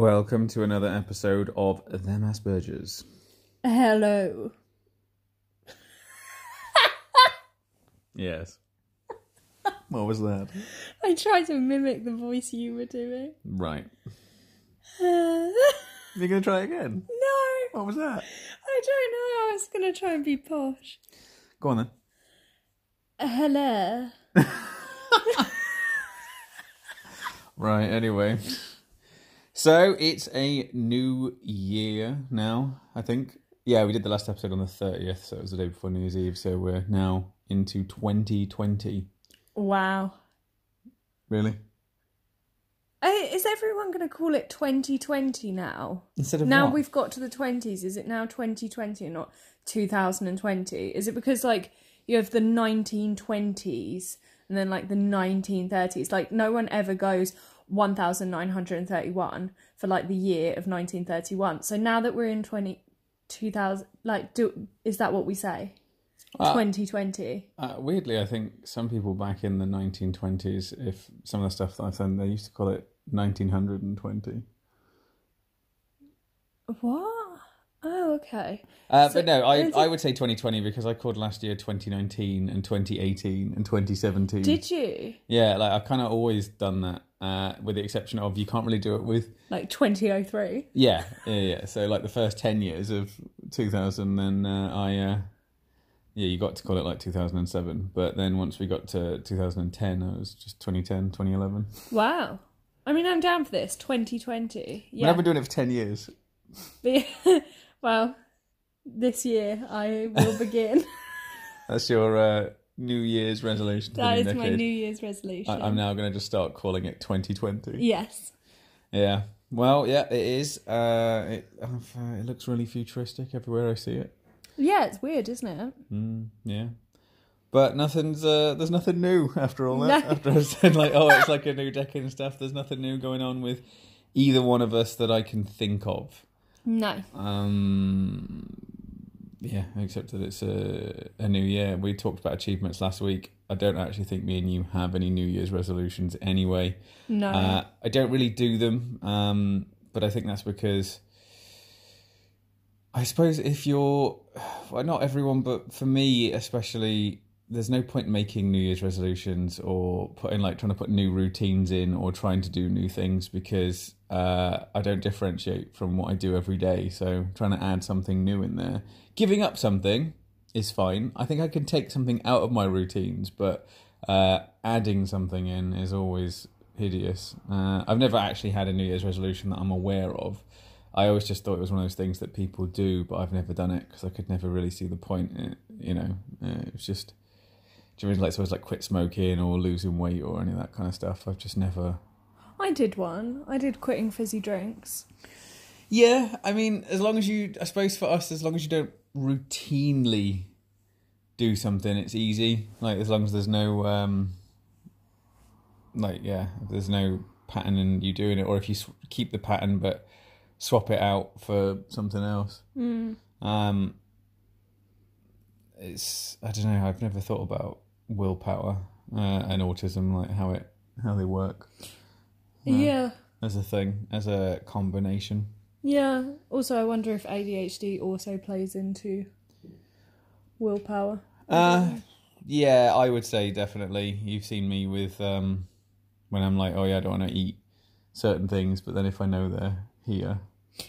Welcome to another episode of Them Aspergers. Hello. Yes. what was that? I tried to mimic the voice you were doing. Right. You're going to try again? No. What was that? I don't know. I was going to try and be posh. Go on then. Hello. Right, anyway. So it's a new year now, I think. Yeah, we did the last episode on the 30th, so it was the day before New Year's Eve, so we're now into 2020. Wow. Really? Uh, Is everyone going to call it 2020 now? Instead of Now what? we've got to the 20s. Is it now 2020 and not 2020? Is it because, like, you have the 1920s and then, like, the 1930s? Like, no one ever goes 1931 for, like, the year of 1931. So now that we're in 20, 2000, like, do is that what we say? Ah. 2020. Uh, weirdly, I think some people back in the 1920s, if some of the stuff that I've done, they used to call it 1920. What? Oh, okay. Uh, So- but no, I, it- I would say 2020 because I called last year 2019 and 2018 and 2017. Did you? Yeah, like I've kind of always done that, uh, with the exception of you can't really do it with. Like 2003? Yeah, yeah, yeah. So like the first 10 years of 2000, then uh, I, uh, yeah, you got to call it like 2007. But then once we got to 2010, it was just 2010, 2011. Wow. I mean, I'm down for this. 2020. I mean, Yeah. I've been doing it for 10 years. But- well, this year I will begin. That's your uh, New Year's resolution. That is the that new is my. New Year's resolution. I, I'm now going to just start calling it 2020. Yes. Yeah. Well, yeah, it is. Uh, it, uh, it looks really futuristic everywhere I see it. Yeah, it's weird, isn't it? Mm, yeah. But nothing's uh, there's nothing new after all that. No. After I said like, oh, it's like a new decade and stuff. There's nothing new going on with either one of us that I can think of. No. Um, yeah, except that it's a, a new year. We talked about achievements last week. I don't actually think me and you have any New Year's resolutions anyway. No. Uh, I don't really do them, um, but I think that's because I suppose if you're, well, not everyone, but for me especially, there's no point making New Year's resolutions or putting like trying to put new routines in or trying to do new things because uh, I don't differentiate from what I do every day. So trying to add something new in there, giving up something is fine. I think I can take something out of my routines, but uh, adding something in is always hideous. Uh, I've never actually had a New Year's resolution that I'm aware of. I always just thought it was one of those things that people do, but I've never done it because I could never really see the point. In it, you know, uh, it was just. Do you mean like suppose like quit smoking or losing weight or any of that kind of stuff? I've just never. I did one. I did quitting fizzy drinks. Yeah, I mean, as long as you, I suppose for us, as long as you don't routinely do something, it's easy. Like as long as there's no, um like yeah, if there's no pattern in you doing it, or if you sw- keep the pattern but swap it out for something else. Mm. Um, it's I don't know. I've never thought about willpower uh, and autism, like how it how they work Yeah. as a thing, as a combination. Yeah. Also, I wonder if ADHD also plays into willpower. Uh, yeah, I would say definitely. You've seen me with um, when I'm like, oh yeah, I don't want to eat certain things, but then if I know they're here,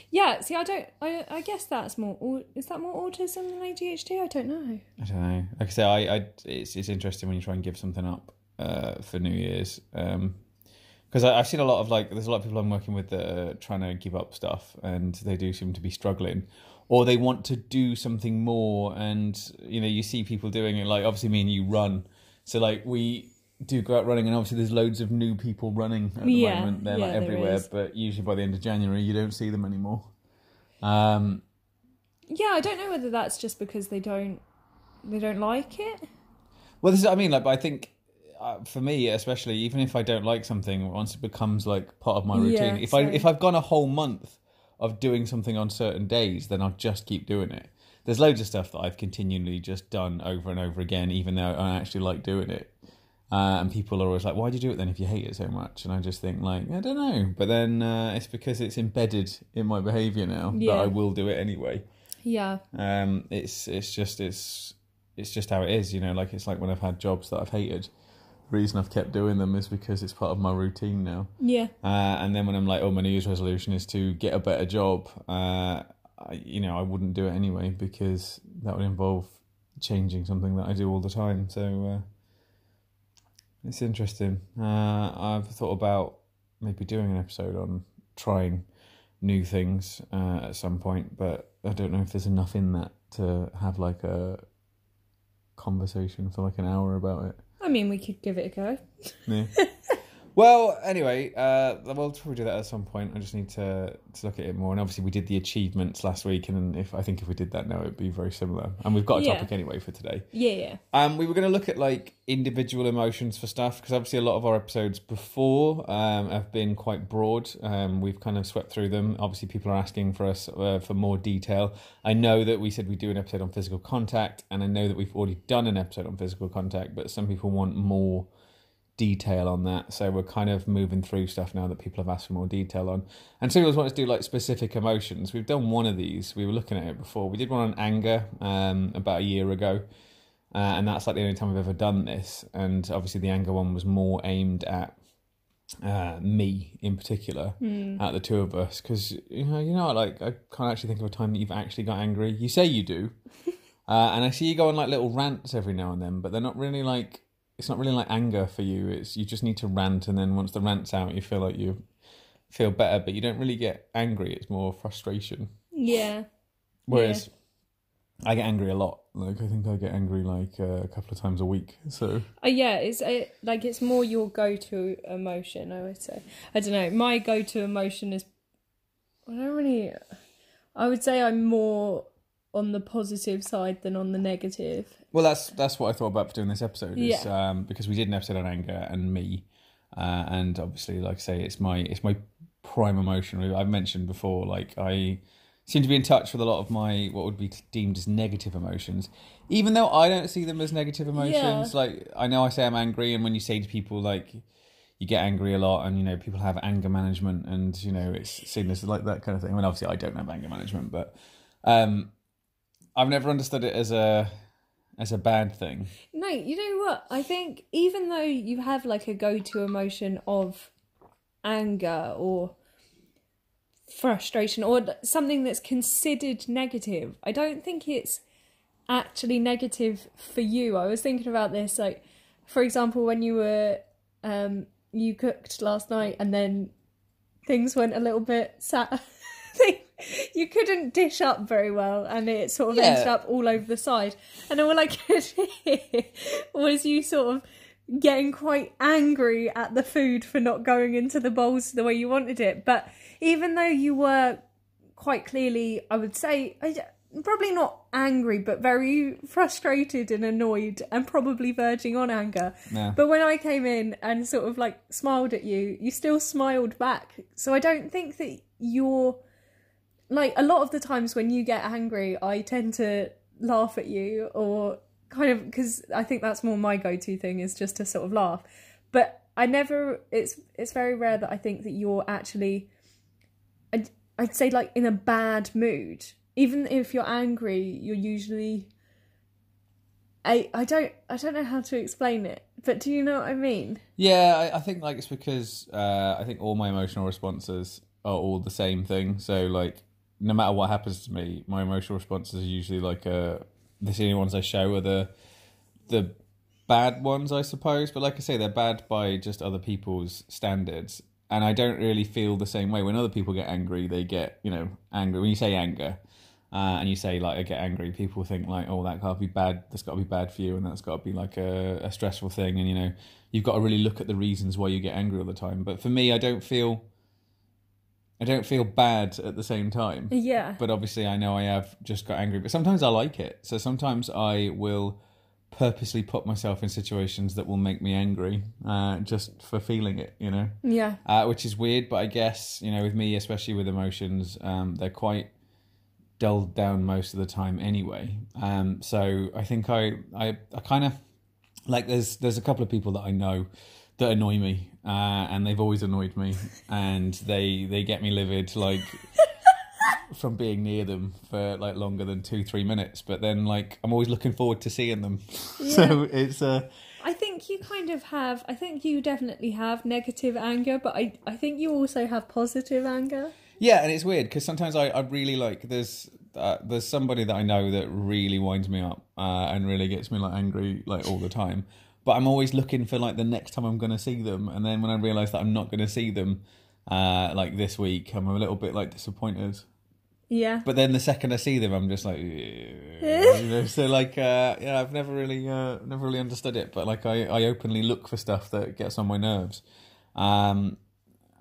Yeah, see, I don't. I I guess that's more. Is that more autism than ADHD? I don't know. I don't know. Like I say, I, I it's it's interesting when you try and give something up uh, for New Year's. Um, because I've seen a lot of like, there's a lot of people I'm working with that are trying to give up stuff, and they do seem to be struggling, or they want to do something more. And you know, you see people doing it. Like obviously, me and you run, so like we do go out running, and obviously there's loads of new people running at the Yeah, moment. They're like yeah, there everywhere, but usually by the end of January, you don't see them anymore. Um, Yeah, I don't know whether that's just because they don't they don't like it. Well, this is what I mean. Like, but I think uh, for me, especially, even if I don't like something, once it becomes like part of my routine, Yeah, if I if I've gone a whole month of doing something on certain days, then I'll just keep doing it. There's loads of stuff that I've continually just done over and over again, even though I actually like doing it. Uh, and people are always like, "Why do you do it then if you hate it so much?" And I just think like, I don't know. But then uh, it's because it's embedded in my behaviour now Yeah. that I will do it anyway. Yeah. Um, it's it's just it's it's just how it is, you know. Like it's like when I've had jobs that I've hated. The reason I've kept doing them is because it's part of my routine now. Yeah. Uh, and then when I'm like, oh, my New Year's resolution is to get a better job, uh, I, you know, I wouldn't do it anyway because that would involve changing something that I do all the time. So uh, it's interesting. Uh, I've thought about maybe doing an episode on trying new things uh, at some point, but I don't know if there's enough in that to have like a conversation for like an hour about it. I mean, we could give it a go. Yeah. well, anyway, uh, we'll probably do that at some point. I just need to to look at it more. And obviously, we did the achievements last week, and if I think if we did that now, it'd be very similar. And we've got a Yeah. topic anyway for today. Yeah, yeah. Um, we were going to look at like individual emotions for stuff because obviously a lot of our episodes before um, have been quite broad. Um, we've kind of swept through them. Obviously, people are asking for us uh, for more detail. I know that we said we do an episode on physical contact, and I know that we've already done an episode on physical contact, but some people want more detail on that. So we're kind of moving through stuff now that people have asked for more detail on. And some people want us to do like specific emotions. We've done one of these. We were looking at it before. We did one on anger um, about a year ago. Uh, and that's like the only time I've ever done this. And obviously, the anger one was more aimed at uh, me in particular, at the two of us, because you know, you know, like I can't actually think of a time that you've actually got angry. You say you do, uh, and I see you go on like little rants every now and then, but they're not really like it's not really like anger for you. It's you just need to rant, and then once the rant's out, you feel like you feel better, but you don't really get angry. It's more frustration. Yeah. Whereas I get angry a lot. Like I think I get angry like uh, a couple of times a week. So Uh, yeah, it's uh, like it's more your go-to emotion. I would say. I don't know. My go-to emotion is. I don't really. I would say I'm more on the positive side than on the negative. Well, that's that's what I thought about for doing this episode. Is, Yeah. um, because we did an episode on anger and me, uh, and obviously, like I say, it's my it's my prime emotion. I've mentioned before, like I seem to be in touch with a lot of my what would be deemed as negative emotions, even though I don't see them as negative emotions. Yeah. Like I know I say I'm angry, and when you say to people like you get angry a lot, and you know people have anger management, and you know it's seen as like that kind of thing. I mean, obviously, I don't have anger management, but um, I've never understood it as a as a bad thing. No, you know what? I think even though you have like a go-to emotion of anger or frustration or something that's considered negative, I don't think it's actually negative for you. I was thinking about this like for example when you were um you cooked last night and then things went a little bit sad. you couldn't dish up very well, and it sort of Yeah. ended up all over the side. And all I could hear was you sort of getting quite angry at the food for not going into the bowls the way you wanted it. But even though you were quite clearly, I would say, probably not angry, but very frustrated and annoyed, and probably verging on anger. Yeah. But when I came in and sort of like smiled at you, you still smiled back. So I don't think that you're like a lot of the times when you get angry, I tend to laugh at you or kind of because I think that's more my go-to thing is just to sort of laugh. But I never. It's it's very rare that I think that you're actually. I'd, I'd say like in a bad mood. Even if you're angry, you're usually. I I don't I don't know how to explain it, but do you know what I mean? Yeah, I, I think like it's because uh, I think all my emotional responses are all the same thing. So like, no matter what happens to me, my emotional responses are usually like uh, the only ones I show are the the bad ones, I suppose. But like I say, they're bad by just other people's standards, and I don't really feel the same way. When other people get angry, they get you know angry. When you say anger. Uh, and you say like I get angry, people think like, oh, that can't be bad. That's got to be bad for you, and that's got to be like a, a stressful thing. And you know, you've got to really look at the reasons why you get angry all the time. But for me, I don't feel, I don't feel bad at the same time. Yeah. But obviously, I know I have just got angry. But sometimes I like it. So sometimes I will purposely put myself in situations that will make me angry, uh, just for feeling it. You know Yeah. uh, which is weird. But I guess you know, with me, especially with emotions, um, they're quite dulled down most of the time anyway. Um, so I think I I, I kind of like there's there's a couple of people that I know that annoy me, uh, and they've always annoyed me, and they they get me livid like from being near them for like longer than two three minutes. But then like I'm always looking forward to seeing them, so it's uh I think you kind of have. I think you definitely have negative anger, but I I think you also have positive anger. yeah, and it's weird because sometimes I I really like there's. Uh, there's somebody that I know that really winds me up uh, and really gets me like angry like all the time. But I'm always looking for like the next time I'm going to see them, and then when I realise that I'm not going to see them, uh, like this week, I'm a little bit like disappointed. Yeah. But then the second I see them, I'm just like, you know. So like, uh, yeah, I've never really, uh, never really understood it. But like, I, I openly look for stuff that gets on my nerves. Um,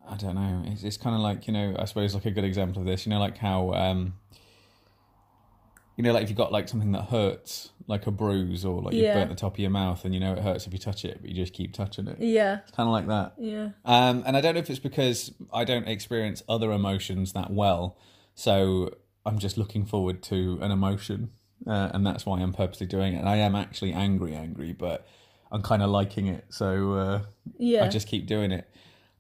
I don't know. It's, it's kind of like you know, I suppose like a good example of this. You know, like how, um, you know, like if you've got like something that hurts, like a bruise or like you Yeah. burnt the top of your mouth, and you know it hurts if you touch it, but you just keep touching it. Yeah. It's kind of like that. Yeah. Um, and I don't know if it's because I don't experience other emotions that well, so I'm just looking forward to an emotion, uh, and that's why I'm purposely doing it. And I am actually angry, angry, but I'm kind of liking it, so uh, Yeah. I just keep doing it.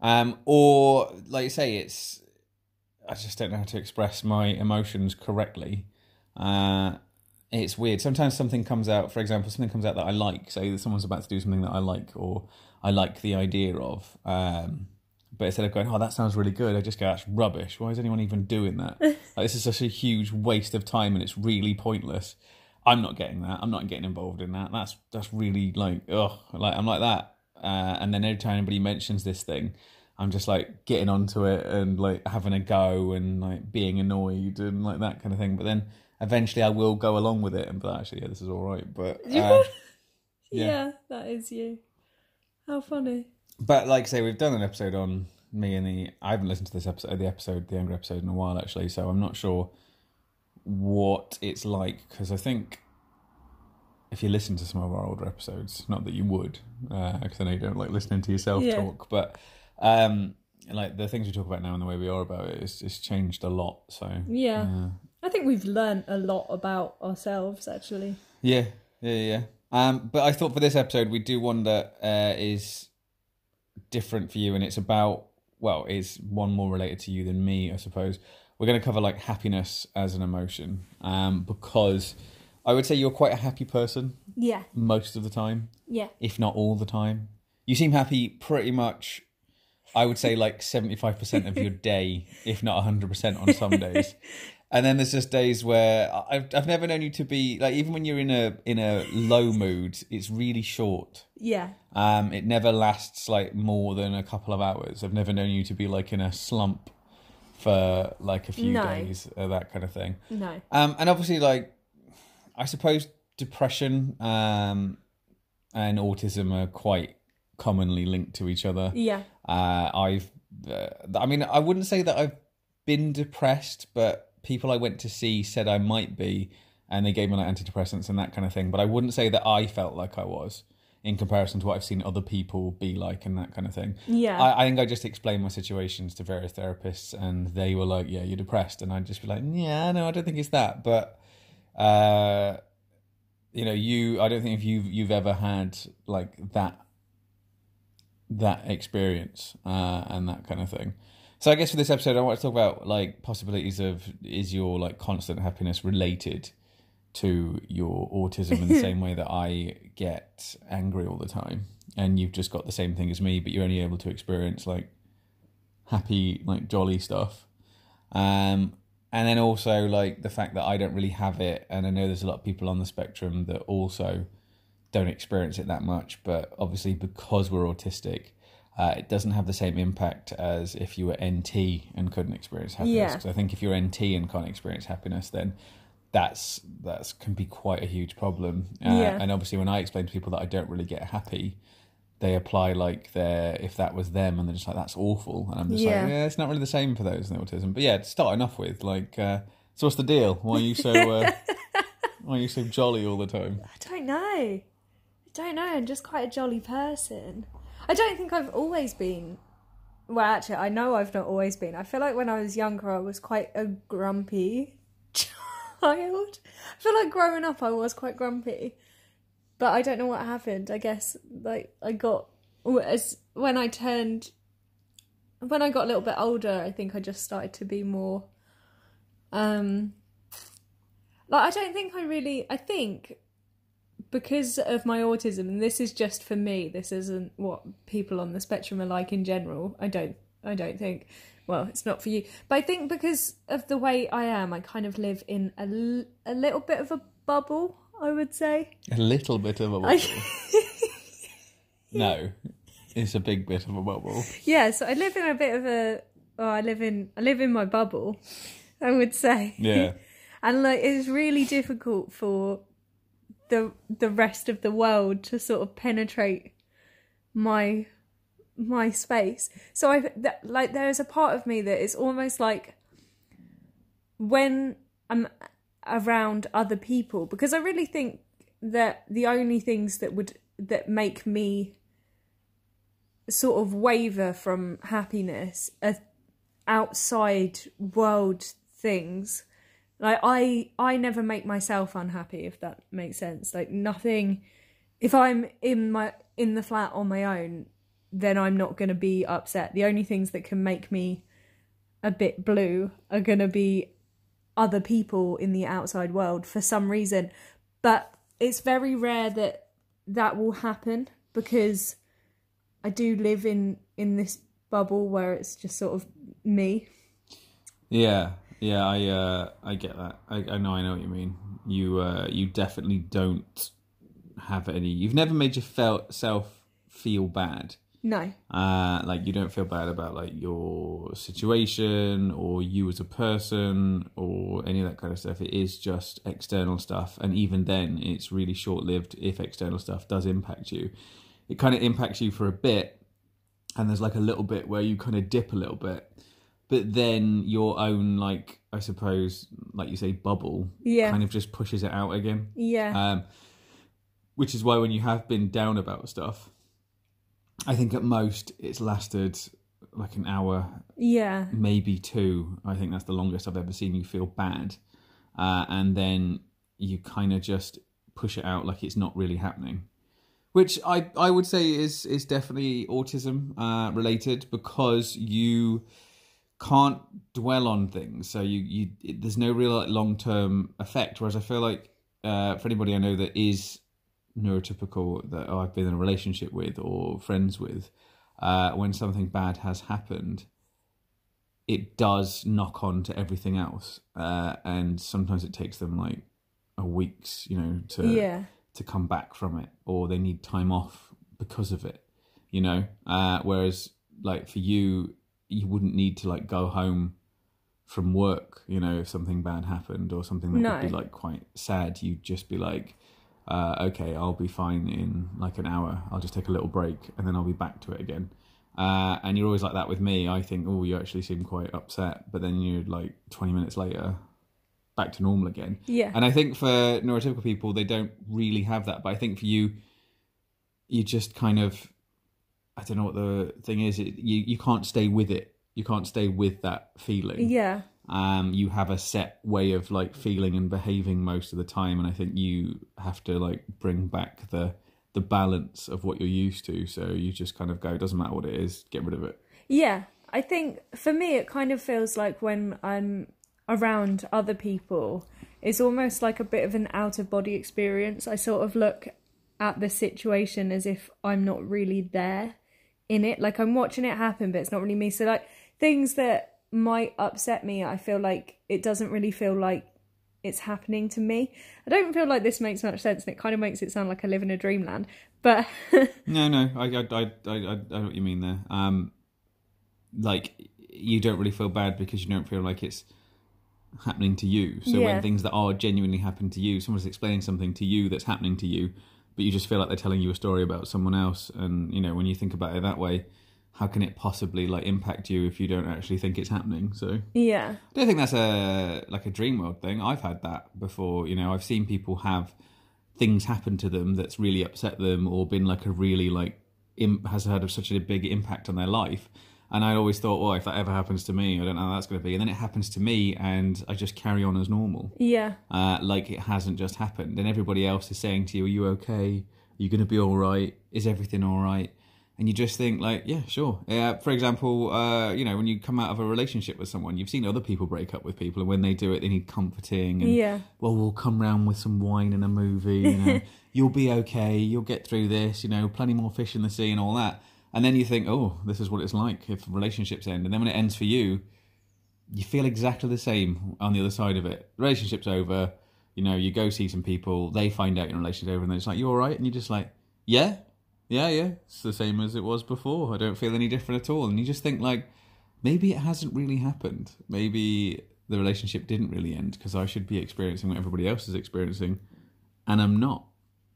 Um, or like you say, it's I just don't know how to express my emotions correctly. Uh, it's weird. Sometimes something comes out. For example, something comes out that I like. Say that someone's about to do something that I like, or I like the idea of. Um, but instead of going, "Oh, that sounds really good," I just go, "That's rubbish. Why is anyone even doing that? like, this is such a huge waste of time, and it's really pointless." I'm not getting that. I'm not getting involved in that. That's that's really like, ugh. Like I'm like that. Uh, and then every time anybody mentions this thing, I'm just like getting onto it and like having a go and like being annoyed and like that kind of thing. But then eventually I will go along with it and be like, actually, yeah, this is all right. But uh, yeah. yeah. that is you. How funny. but like I say, we've done an episode on me and the. I haven't listened to this episode, the episode, the anger episode, in a while actually. So I'm not sure what it's like because I think if you listen to some of our older episodes, not that you would, because I know you don't like listening to yourself Yeah. talk, but um, like the things we talk about now and the way we are about it, it's, it's changed a lot. So Yeah. I think we've learned a lot about ourselves actually. Yeah, yeah, yeah. Um, but I thought for this episode we do one that uh, is different for you, and it's about well, it's one more related to you than me, I suppose. We're going to cover like happiness as an emotion, um, because I would say you're quite a happy person Yeah. most of the time, Yeah. if not all the time. You seem happy pretty much. I would say like seventy five percent of your day, if not hundred percent on some days. And then there's just days where I've I've never known you to be like even when you're in a in a low mood, it's really short. Yeah. Um, it never lasts like more than a couple of hours. I've never known you to be like in a slump for like a few No. days, or that kind of thing. No. Um, and obviously, like, I suppose depression um, and autism are quite commonly linked to each other. Yeah. Uh, I've, uh, I mean, I wouldn't say that I've been depressed, but people I went to see said I might be, and they gave me like antidepressants and that kind of thing. But I wouldn't say that I felt like I was in comparison to what I've seen other people be like and that kind of thing. Yeah. I, I think I just explained my situations to various therapists, and they were like, "Yeah, you're depressed," and I'd just be like, "Yeah, no, I don't think it's that." But, uh, you know, you, I don't think if you've you've ever had like that that experience uh, and that kind of thing. So I guess for this episode, I want to talk about like possibilities of is your like constant happiness related to your autism in the same way that I get angry all the time, and you've just got the same thing as me, but you're only able to experience like happy, like jolly stuff. Um, and then also like the fact that I don't really have it, and I know there's a lot of people on the spectrum that also don't experience it that much, but obviously because we're autistic, uh, it doesn't have the same impact as if you were NT and couldn't experience happiness. Yeah. 'Cause I think if you're NT and can't experience happiness, then that's that's can be quite a huge problem. Uh, Yeah. And obviously, when I explain to people that I don't really get happy, they apply like their if that was them, and they're just like that's awful. And I'm just Yeah. like, yeah, it's not really the same for those in autism. But yeah, starting off with like, uh, so what's the deal? Why are you so uh, why are you so jolly all the time? I don't know. I don't know. I'm just quite a jolly person. I don't think I've always been. Well, actually, I know I've not always been. I feel like when I was younger, I was quite a grumpy child. I feel like growing up, I was quite grumpy. but I don't know what happened. I guess like I got as when I turned when I got a little bit older, I think I just started to be more um like I don't think I really I think because of my autism and this is just for me, this isn't what people on the spectrum are like in general. I don't I don't think well, it's not for you. But I think because of the way I am, I kind of live in a, l- a little bit of a bubble, I would say. A little bit of a bubble. no, it's a big bit of a bubble. Yeah, so I live in a bit of a. Oh, I live in I live in my bubble. I would say. Yeah. and like it's really difficult for the the rest of the world to sort of penetrate my my space. So I like there is a part of me that is almost like when I'm around other people because I really think that the only things that would that make me sort of waver from happiness are outside world things like i i never make myself unhappy if that makes sense. Like nothing if i'm in my in the flat on my own then i'm not going to be upset. The only things that can make me a bit blue are going to be other people in the outside world for some reason. But it's very rare that that will happen because i do live in in this bubble where it's just sort of me. Yeah, yeah, I uh, I get that. I, I know, I know what you mean. You uh, you definitely don't have any. You've never made yourself feel bad. no Uh, like you don't feel bad about like your situation or you as a person or any of that kind of stuff. It is just external stuff, and even then, it's really short lived. If external stuff does impact you, it kind of impacts you for a bit, and there's like a little bit where you kind of dip a little bit, but then your own like I suppose, like you say, bubble Yeah. kind of just pushes it out again. yeah Um, which is why when you have been down about stuff, I think at most it's lasted like an hour, yeah maybe two. I think that's the longest I've ever seen you feel bad. Uh, and then you kind of just push it out like it's not really happening. Which I, I would say is is definitely autism uh, related because you can't dwell on things, so you you it, there's no real like, long term effect. Whereas I feel like uh, for anybody I know that is neurotypical that I've been in a relationship with or friends with, uh, when something bad has happened, it does knock on to everything else, uh, and sometimes it takes them like a weeks, you know, to yeah to come back from it, or they need time off because of it, you know. Uh, whereas, like for you, you wouldn't need to like go home from work, you know, if something bad happened or something that would be like quite sad. You'd just be like, uh, okay, I'll be fine in like an hour. I'll just take a little break and then I'll be back to it again. Uh, and you're always like that with me. I think, oh, you actually seem quite upset, but then you're like 20 minutes later back to normal again. yeah And I think for neurotypical people, they don't really have that. But I think for you, you just kind of, I don't know what the thing is. It, you you can't stay with it. You can't stay with that feeling. yeah Um, you have a set way of like feeling and behaving most of the time, and I think you have to like bring back the the balance of what you're used to. So you just kind of go, doesn't matter what it is, get rid of it. Yeah, I think for me it kind of feels like when I'm around other people, it's almost like a bit of an out of body experience. I sort of look at the situation as if I'm not really there in it. Like I'm watching it happen, but it's not really me. So like things that might upset me, I feel like it doesn't really feel like it's happening to me. I don't feel like this makes much sense and it kind of makes it sound like I live in a dreamland. But No, no, I, I, I, I, I know what you mean there. Um, like you don't really feel bad because you don't feel like it's happening to you. So Yeah. when things that are genuinely happening to you, someone's explaining something to you that's happening to you, but you just feel like they're telling you a story about someone else. And you know, when you think about it that way, how can it possibly like impact you if you don't actually think it's happening? So yeah. I don't think that's a like a dream world thing. I've had that before. You know, I've seen people have things happen to them that's really upset them or been like a really like Im- has had such a big impact on their life. And I always thought, well, if that ever happens to me, I don't know how that's going to be. And then it happens to me, and I just carry on as normal, Yeah. uh, like it hasn't just happened. And everybody else is saying to you, "Are you okay? Are you going to be all right? Is everything all right? And you just think like, yeah, sure. Yeah, for example, uh, you know, when you come out of a relationship with someone, you've seen other people break up with people, and when they do it, they need comforting. And, Yeah. Well, we'll come round with some wine and a movie. You know, you'll be okay. You'll get through this. You know, plenty more fish in the sea and all that. And then you think, oh, this is what it's like if relationships end. And then when it ends for you, you feel exactly the same on the other side of it. Relationship's over. You know, you go see some people. They find out your relationship's over, and they're just like, you're all right?" And you're just like, "Yeah, yeah, yeah. It's the same as it was before. I don't feel any different at all." And you just think like, maybe it hasn't really happened. Maybe the relationship didn't really end because I should be experiencing what everybody else is experiencing, and I'm not.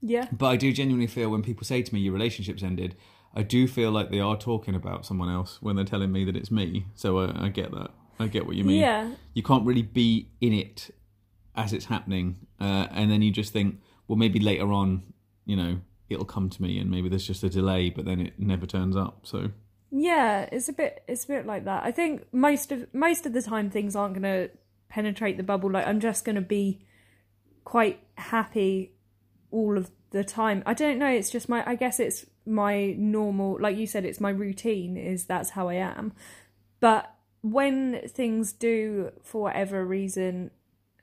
Yeah. But I do genuinely feel when people say to me, your relationship's ended, I do feel like they are talking about someone else when they're telling me that it's me. So I, I get that. I get what you mean. Yeah. You can't really be in it as it's happening. Uh, and then you just think, well, maybe later on, you know, it'll come to me and maybe there's just a delay, but then it never turns up. So, Yeah, it's a bit it's a bit like that. I think most of most of the time things aren't going to penetrate the bubble like I'm just going to be quite happy all of the time. I don't know, it's just my I guess it's my normal like you said it's my routine is that's how I am. But when things do for whatever reason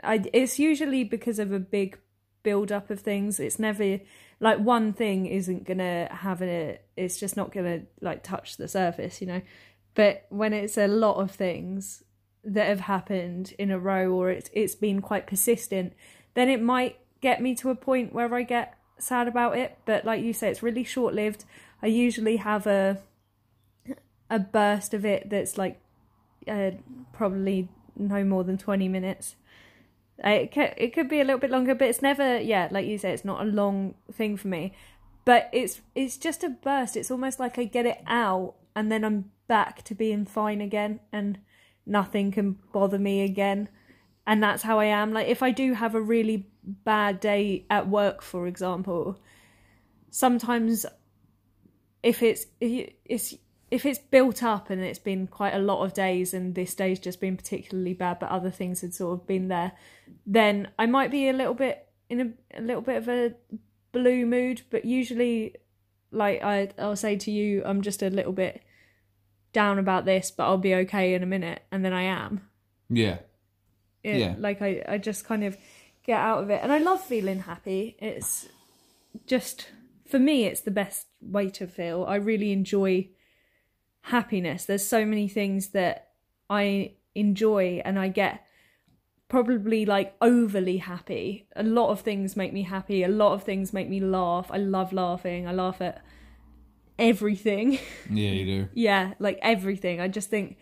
I it's usually because of a big build up of things. It's never like one thing isn't gonna have a it's just not gonna like touch the surface, you know. But when it's a lot of things that have happened in a row or it's it's been quite persistent, then it might get me to a point where I get sad about it. But like you say, it's really short lived. I usually have a a burst of it that's like uh, probably no more than twenty minutes. Uh, It could, it could be a little bit longer, but it's never yeah, like you say, it's not a long thing for me. But it's it's just a burst. It's almost like I get it out and then I'm back to being fine again and nothing can bother me again. And that's how I am. Like if I do have a really bad day at work, for example, sometimes if it's it's if it's built up and it's been quite a lot of days and this day's just been particularly bad but other things had sort of been there then i might be a little bit in a, a little bit of a blue mood but usually like I, i'll say to you i'm just a little bit down about this but i'll be okay in a minute and then i am yeah. it, Yeah. like I, I just kind of get out of it. And i love feeling happy. It's just for me it's the best way to feel. I really enjoy happiness. There's so many things that i enjoy and i get probably like overly happy. A lot of things make me happy. A lot of things make me laugh. I love laughing. I laugh at everything. Yeah, you do. yeah, like everything. I just think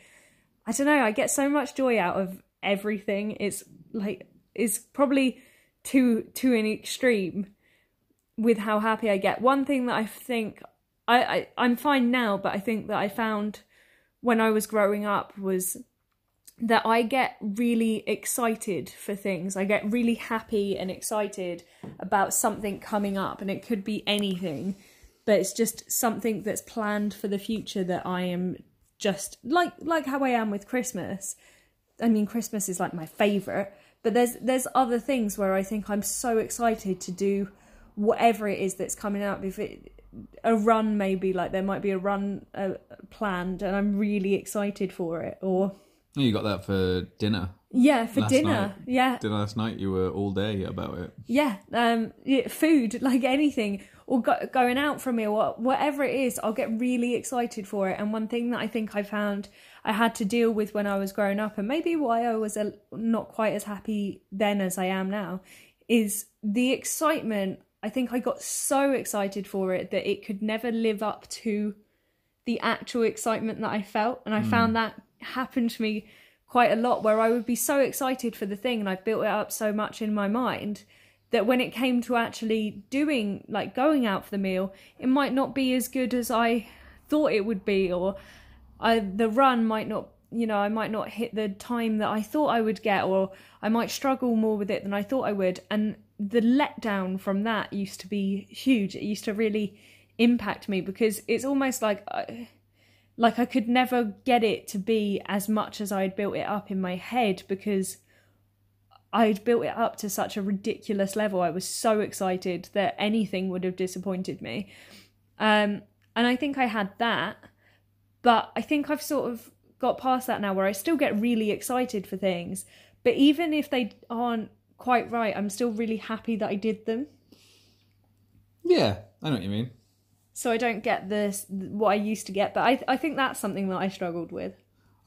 I don't know, I get so much joy out of everything. It's like it's probably too to an extreme with how happy I get. One thing that I think I, I I'm fine now, but I think that I found when I was growing up was that I get really excited for things. I get really happy and excited about something coming up, and it could be anything, but it's just something that's planned for the future that I am just like like how I am with Christmas. I mean, Christmas is like my favorite, but there's there's other things where I think I'm so excited to do whatever it is that's coming up. If it a run maybe like there might be a run uh, planned, and I'm really excited for it, or Oh, You got that for dinner. yeah, for Last dinner. night. Yeah, Dinner last night, you were all day about it. yeah. Um, yeah, food, like anything, or go- going out for a meal, or whatever it is, I'll get really excited for it. And one thing that I think I found I had to deal with when I was growing up, and maybe why I was a, not quite as happy then as I am now, is the excitement. I think I got so excited for it that it could never live up to the actual excitement that I felt. And I found mm. that happened to me quite a lot where I would be so excited for the thing and I built it up so much in my mind that when it came to actually doing like going out for the meal, it might not be as good as I thought it would be or I the run might not you know, I might not hit the time that I thought I would get or I might struggle more with it than I thought I would and the letdown from that used to be huge. It used to really impact me because it's almost like I, like I could never get it to be as much as I'd built it up in my head because I'd built it up to such a ridiculous level. I was so excited that anything would have disappointed me. Um, and I think I had that, but I think I've sort of got past that now where I still get really excited for things. But even if they aren't quite right, I'm still really happy that I did them. Yeah, I know what you mean. So I don't get this what I used to get, but I I think that's something that I struggled with.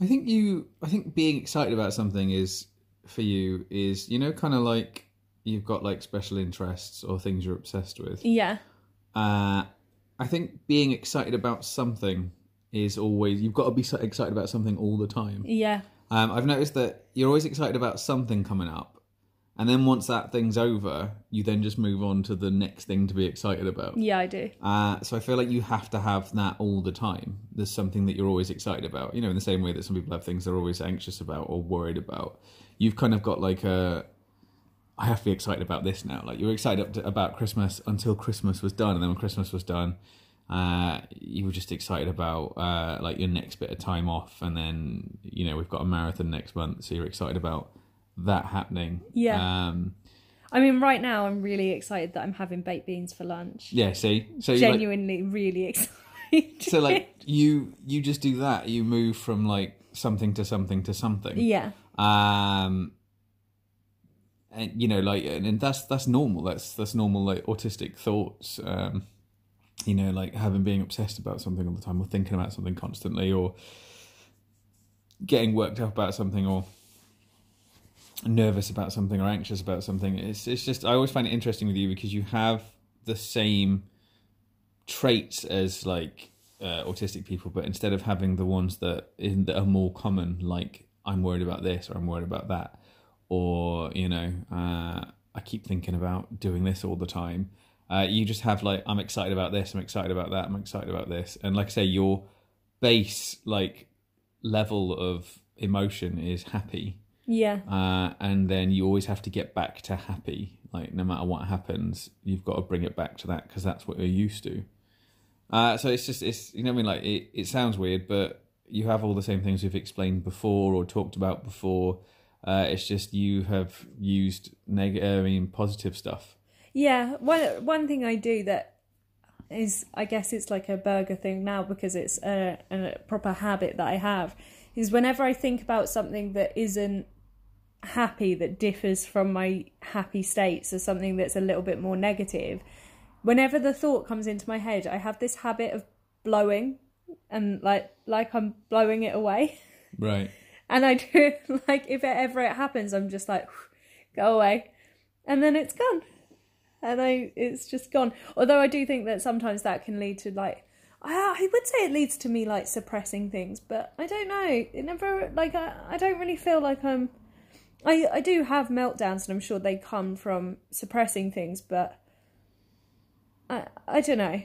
I think you. I think being excited about something is for you is you know kind of like you've got like special interests or things you're obsessed with. Yeah. Uh, I think being excited about something is always you've got to be so excited about something all the time. Yeah. Um, I've noticed that you're always excited about something coming up, and then once that thing's over, you then just move on to the next thing to be excited about. Yeah, I do. Uh, so I feel like you have to have that all the time. There's something that you're always excited about. You know, in the same way that some people have things they're always anxious about or worried about. You've kind of got like a. I have to be excited about this now. Like you were excited about Christmas until Christmas was done, and then when Christmas was done, uh, you were just excited about uh, like your next bit of time off, and then you know we've got a marathon next month, so you're excited about that happening. Yeah. Um, I mean, right now I'm really excited that I'm having baked beans for lunch. yeah. See, so you're like, Genuinely, really excited. so like you you just do that. You move from like something to something to something. yeah, Um, and you know, like, and, and that's that's normal. That's that's normal, like autistic thoughts. Um, you know, like having being obsessed about something all the time, or thinking about something constantly, or getting worked up about something, or nervous about something, or anxious about something. It's it's just I always find it interesting with you because you have the same traits as like uh, autistic people, but instead of having the ones that in that are more common, like I'm worried about this or I'm worried about that, or you know, uh, I keep thinking about doing this all the time. Uh, you just have like I'm excited about this, I'm excited about that, I'm excited about this, and like I say, your base like level of emotion is happy, yeah, uh, and then you always have to get back to happy. Like no matter what happens, you've got to bring it back to that because that's what you're used to. Uh, so it's just it's you know what I mean like it, it sounds weird, but you have all the same things we've explained before or talked about before. Uh, it's just you have used negative, I mean positive stuff. yeah. One one thing I do that is, I guess it's like a burger thing now because it's a, a proper habit that I have. Is whenever I think about something that isn't happy, that differs from my happy states, or something that's a little bit more negative, whenever the thought comes into my head, I have this habit of blowing and like like I'm blowing it away. Right. And I do like if it ever it happens, I'm just like go away, and then it's gone, and I it's just gone. Although I do think that sometimes that can lead to like I, I would say it leads to me like suppressing things, but I don't know. It never like I, I don't really feel like I'm. I I do have meltdowns, and I'm sure they come from suppressing things, but I I don't know.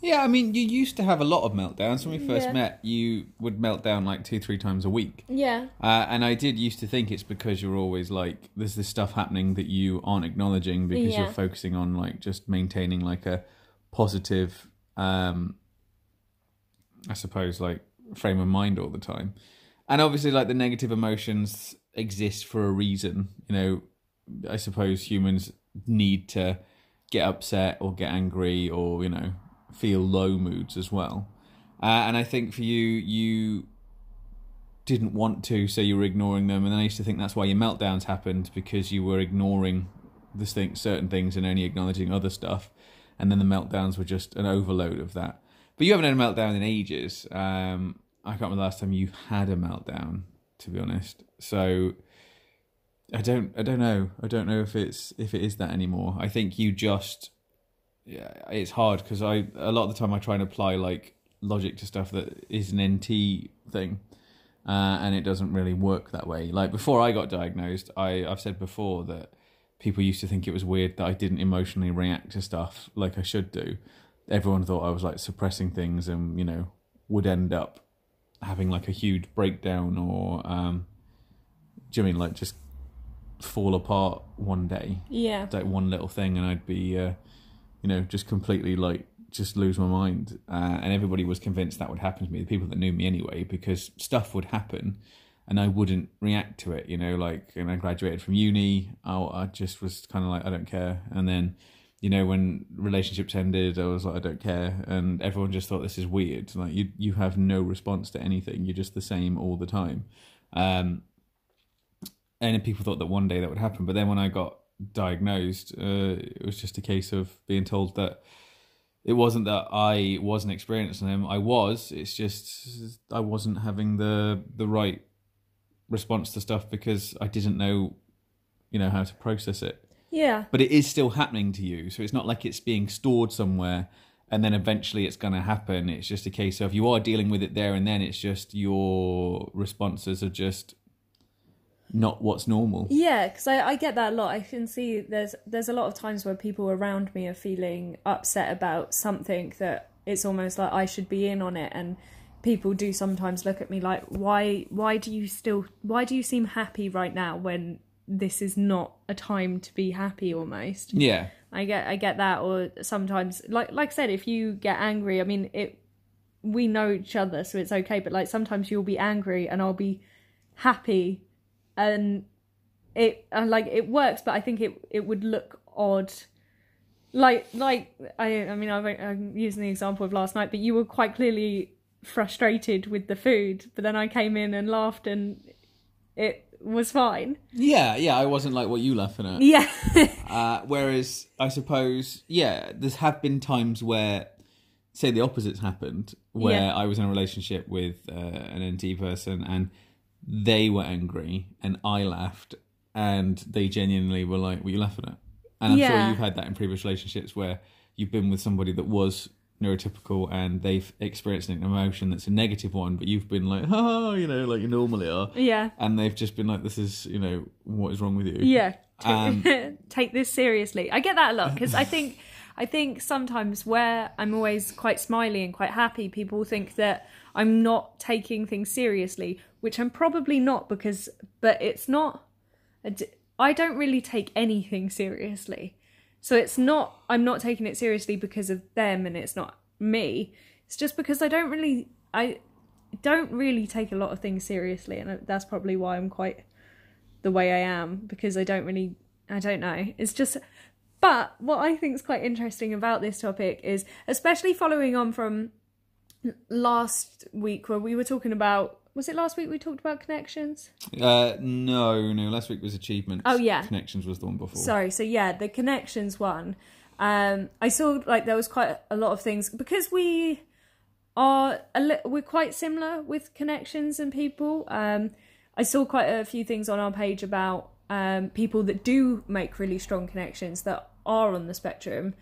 Yeah, I mean, you used to have a lot of meltdowns when we first Yeah. met. You would melt down like two, three times a week. Yeah, Uh, and I did used to think it's because you're always like, there's this stuff happening that you aren't acknowledging because Yeah. you're focusing on like just maintaining like a positive, um, I suppose, like frame of mind all the time. And obviously, like the negative emotions exist for a reason. You know, I suppose humans need to get upset or get angry or, you know, feel low moods as well. Uh, and I think for you, you didn't want to, so you were ignoring them. And then I used to think that's why your meltdowns happened because you were ignoring this thing, certain things and only acknowledging other stuff. And then the meltdowns were just an overload of that. But you haven't had a meltdown in ages. Um, I can't remember the last time you had a meltdown, to be honest. So I don't, I don't know. I don't know if it's if it is that anymore. I think you just, yeah, it's hard because I a lot of the time I try and apply like logic to stuff that is an NT thing uh, and it doesn't really work that way. Like before I got diagnosed, I I've said before that people used to think it was weird that I didn't emotionally react to stuff like I should do. Everyone thought I was like suppressing things and you know would end up having like a huge breakdown or um, do you mean like just fall apart one day yeah, like one little thing and I'd be uh, you know just completely like just lose my mind uh, and everybody was convinced that would happen to me the people that knew me anyway because stuff would happen and I wouldn't react to it. You know, like when I graduated from uni, I, I just was kind of like, I don't care. And then, you know, when relationships ended, I was like, I don't care, and everyone just thought this is weird. Like you, you have no response to anything. You're just the same all the time. Um, and people thought that one day that would happen, but then when I got diagnosed, uh, it was just a case of being told that it wasn't that I wasn't experiencing them. I was. It's just I wasn't having the the right response to stuff because I didn't know, you know, how to process it. Yeah. But it is still happening to you, so it's not like it's being stored somewhere and then eventually it's going to happen. It's just a case of you are dealing with it there and then. It's just your responses are just not what's normal. Yeah, because I, I get that a lot. I can see there's there's a lot of times where people around me are feeling upset about something that it's almost like I should be in on it, and people do sometimes look at me like, why why do you still why do you seem happy right now when this is not a time to be happy almost? Yeah. I get I get that, or sometimes like like I said, if you get angry, I mean it. We know each other, so it's okay. But like sometimes you'll be angry, and I'll be happy and it and like it works but i think it it would look odd like like i i mean i'm using the example of last night but you were quite clearly frustrated with the food but then i came in and laughed and it was fine Yeah, yeah, I wasn't like what you laughing at. yeah Uh, whereas I suppose, yeah, there's have been times where, say, the opposites happened, where Yeah. I was in a relationship with uh, an NT person and they were angry and I laughed, and they genuinely were like, "Were you laughing at?" And I'm Yeah. sure you've had that in previous relationships where you've been with somebody that was neurotypical and they've experienced an emotion that's a negative one, but you've been like, "Oh, you know, like you normally are," yeah and they've just been like, "This is, you know, what is wrong with you?" yeah Um, take this seriously i get that a lot because i think i think sometimes where i'm always quite smiley and quite happy people think that i'm not taking things seriously which i'm probably not because but it's not I don't really take anything seriously so it's not i'm not taking it seriously because of them and it's not me it's just because i don't really i don't really take a lot of things seriously and that's probably why i'm quite the way I am because I don't really I don't know. It's just but what I think is quite interesting about this topic is especially following on from last week where we were talking about was it last week we talked about connections? Uh, no, no. Last week was achievements. Oh, yeah. connections was the one before. Sorry, so yeah, the connections one. Um I saw like there was quite a lot of things because we are a li- we're quite similar with connections and people. Um I saw quite a few things on our page about um, people that do make really strong connections that are on the spectrum,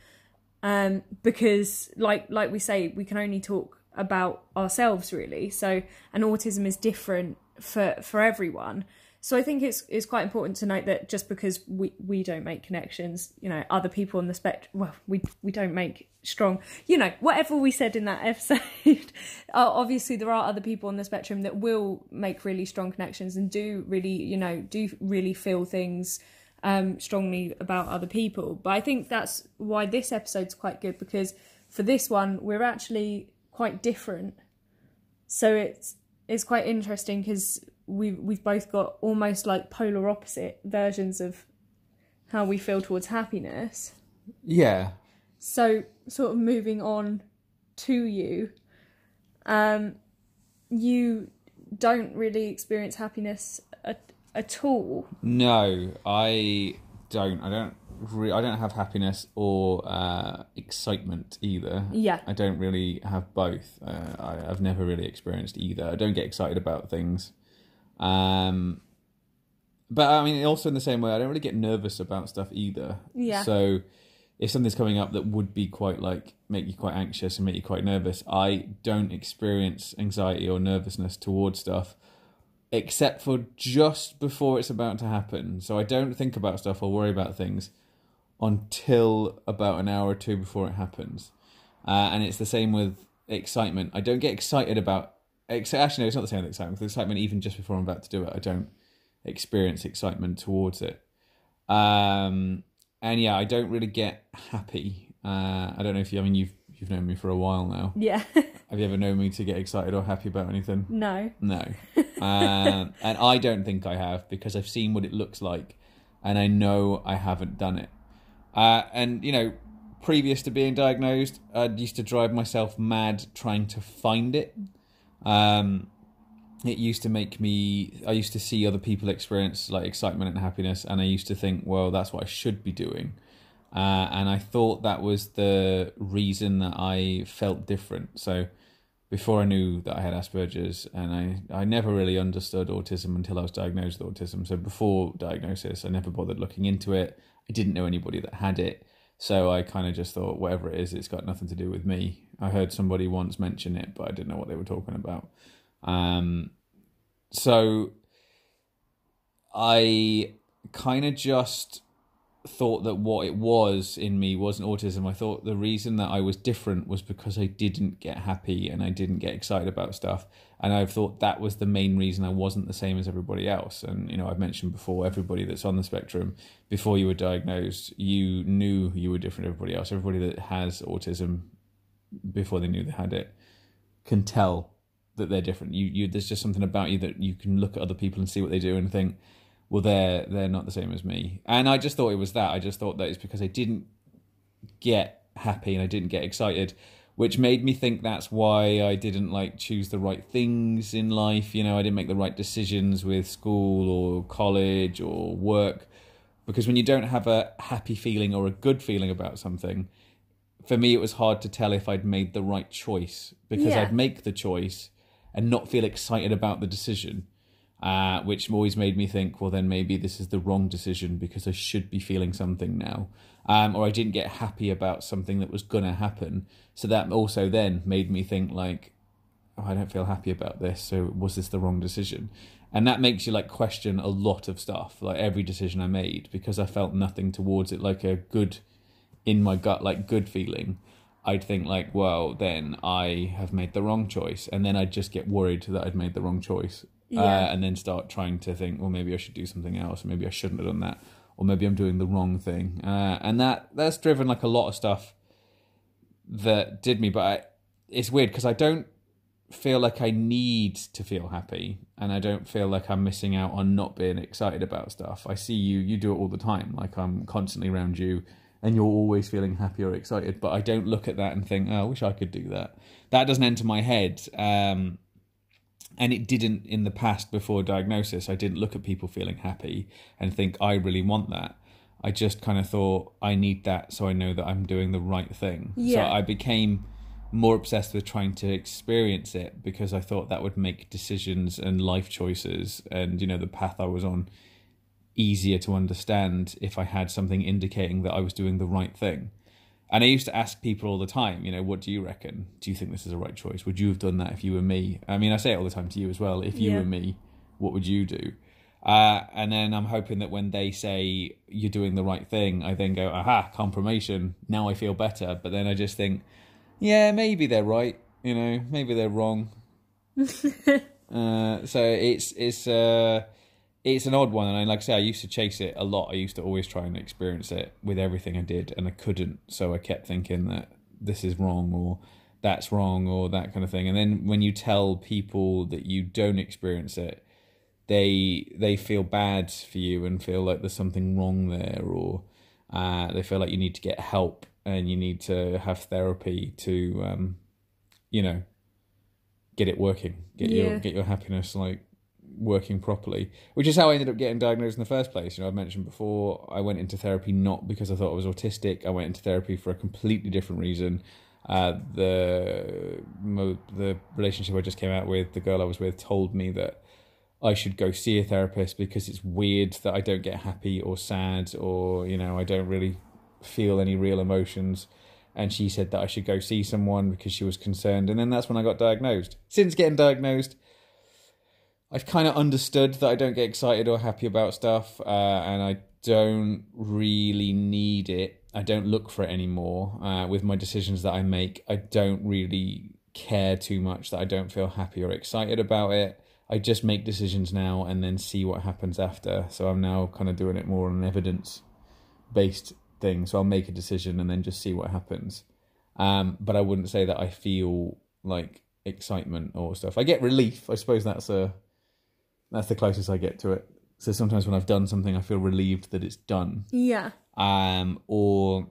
um, because like like we say, we can only talk about ourselves really. So and autism is different for for everyone. So I think it's it's quite important to note that just because we, we don't make connections, you know, other people on the spectrum, well, we we don't make strong, you know, whatever we said in that episode. obviously, there are other people on the spectrum that will make really strong connections and do really, you know, do really feel things um, strongly about other people. But I think that's why this episode's quite good because for this one, we're actually quite different. So it's it's quite interesting because we've we've both got almost like polar opposite versions of how we feel towards happiness. Yeah, So sort of moving on to you, um, you don't really experience happiness at, at all. no, I don't. I don't. Re- I don't have happiness or uh, excitement either. Yeah. I don't really have both. Uh, I, I've never really experienced either. I don't get excited about things. Um, but I mean, also in the same way, I don't really get nervous about stuff either. Yeah. So if something's coming up that would be quite like make you quite anxious and make you quite nervous, I don't experience anxiety or nervousness towards stuff except for just before it's about to happen. So I don't think about stuff or worry about things until about an hour or two before it happens. Uh, and it's the same with excitement. I don't get excited about. Ex- actually, no, it's not the same with excitement. With excitement, even just before I'm about to do it, I don't experience excitement towards it. Um, and yeah, I don't really get happy. Uh, I don't know if you. I mean, you've you've known me for a while now. Yeah. Have you ever known me to get excited or happy about anything? no. No. um, and I don't think I have because I've seen what it looks like and I know I haven't done it. Uh, and, you know, previous to being diagnosed, I used to drive myself mad trying to find it. Um, it used to make me, I used to see other people experience like excitement and happiness, and I used to think, well, that's what I should be doing. Uh, and I thought that was the reason that I felt different. So, before I knew that I had Asperger's, and I, I never really understood autism until I was diagnosed with autism. So before diagnosis, I never bothered looking into it. I didn't know anybody that had it. So I kind of just thought, whatever it is, it's got nothing to do with me. I heard somebody once mention it, but I didn't know what they were talking about. Um, so I kind of just thought that what it was in me wasn't autism. I thought the reason that I was different was because I didn't get happy and I didn't get excited about stuff. And I thought that was the main reason I wasn't the same as everybody else. And, you know, I've mentioned before, everybody that's on the spectrum, before you were diagnosed, you knew you were different to everybody else. Everybody that has autism, before they knew they had it, can tell that they're different. You, you, there's just something about you that you can look at other people and see what they do and think, well they're they're not the same as me. And i just thought it was that. I just thought that it's because i didn't get happy and i didn't get excited which made me think that's why i didn't like choose the right things in life. You know i didn't make the right decisions with school or college or work. Because when you don't have a happy feeling or a good feeling about something for me it was hard to tell if i'd made the right choice. Because Yeah. i'd make the choice and not feel excited about the decision uh, which always made me think, well, then maybe this is the wrong decision because I should be feeling something now. Um, or I didn't get happy about something that was going to happen. So that also then made me think, like, oh, I don't feel happy about this. So was this the wrong decision? And that makes you like question a lot of stuff, like every decision I made, because I felt nothing towards it, like a good, in my gut, like good feeling. I'd think like, well, then I have made the wrong choice, and then I'd just get worried that I'd made the wrong choice, uh, Yeah. and then start trying to think, well, maybe I should do something else, or maybe I shouldn't have done that, or maybe I'm doing the wrong thing, uh, and that that's driven like a lot of stuff that did me. But I, it's weird because I don't feel like I need to feel happy, and I don't feel like I'm missing out on not being excited about stuff. I see you, you do it all the time. Like I'm constantly around you, and you're always feeling happy or excited. But I don't look at that and think, oh, I wish I could do that. That doesn't enter my head. Um, and it didn't in the past before diagnosis. I didn't look at people feeling happy and think, I really want that. I just kind of thought, I need that so I know that I'm doing the right thing. Yeah. So I became more obsessed with trying to experience it because I thought that would make decisions and life choices and, you know, the path I was on easier to understand if I had something indicating that I was doing the right thing. And I used to ask people all the time, you know, what do you reckon? Do you think this is the right choice? Would you have done that if you were me? I mean, I say it all the time to you as well. If you Yeah. were me, what would you do? Uh, and then I'm hoping that when they say you're doing the right thing, I then go, aha, confirmation. Now I feel better. But then I just think, yeah, maybe they're right. You know, maybe they're wrong. uh, so it's it's uh, it's an odd one, and I, like I say, I used to chase it a lot. I used to always try and experience it with everything I did, and I couldn't. So I kept thinking that this is wrong or that's wrong or that kind of thing. And then when you tell people that you don't experience it, they they feel bad for you and feel like there's something wrong there, or uh, they feel like you need to get help and you need to have therapy to, um, you know, get it working, get Yeah. your get your happiness like working properly. Which is how I ended up getting diagnosed in the first place. You know, I've mentioned before, I went into therapy not because I thought I was autistic. I went into therapy for a completely different reason. Uh, the the relationship I just came out with, the girl I was with, told me that I should go see a therapist because it's weird that I don't get happy or sad or you know I don't really feel any real emotions. And she said that I should go see someone because she was concerned. And then that's when I got diagnosed. Since getting diagnosed, I've kind of understood that I don't get excited or happy about stuff, uh, and I don't really need it. I don't look for it anymore. Uh, with my decisions that I make, I don't really care too much that I don't feel happy or excited about it. I just make decisions now and then see what happens after. So I'm now kind of doing it more on an evidence based thing. So I'll make a decision and then just see what happens. Um, but I wouldn't say that I feel like excitement or stuff. I get relief. I suppose that's a that's the closest I get to it. So sometimes when I've done something, I feel relieved that it's done. Yeah. Um, or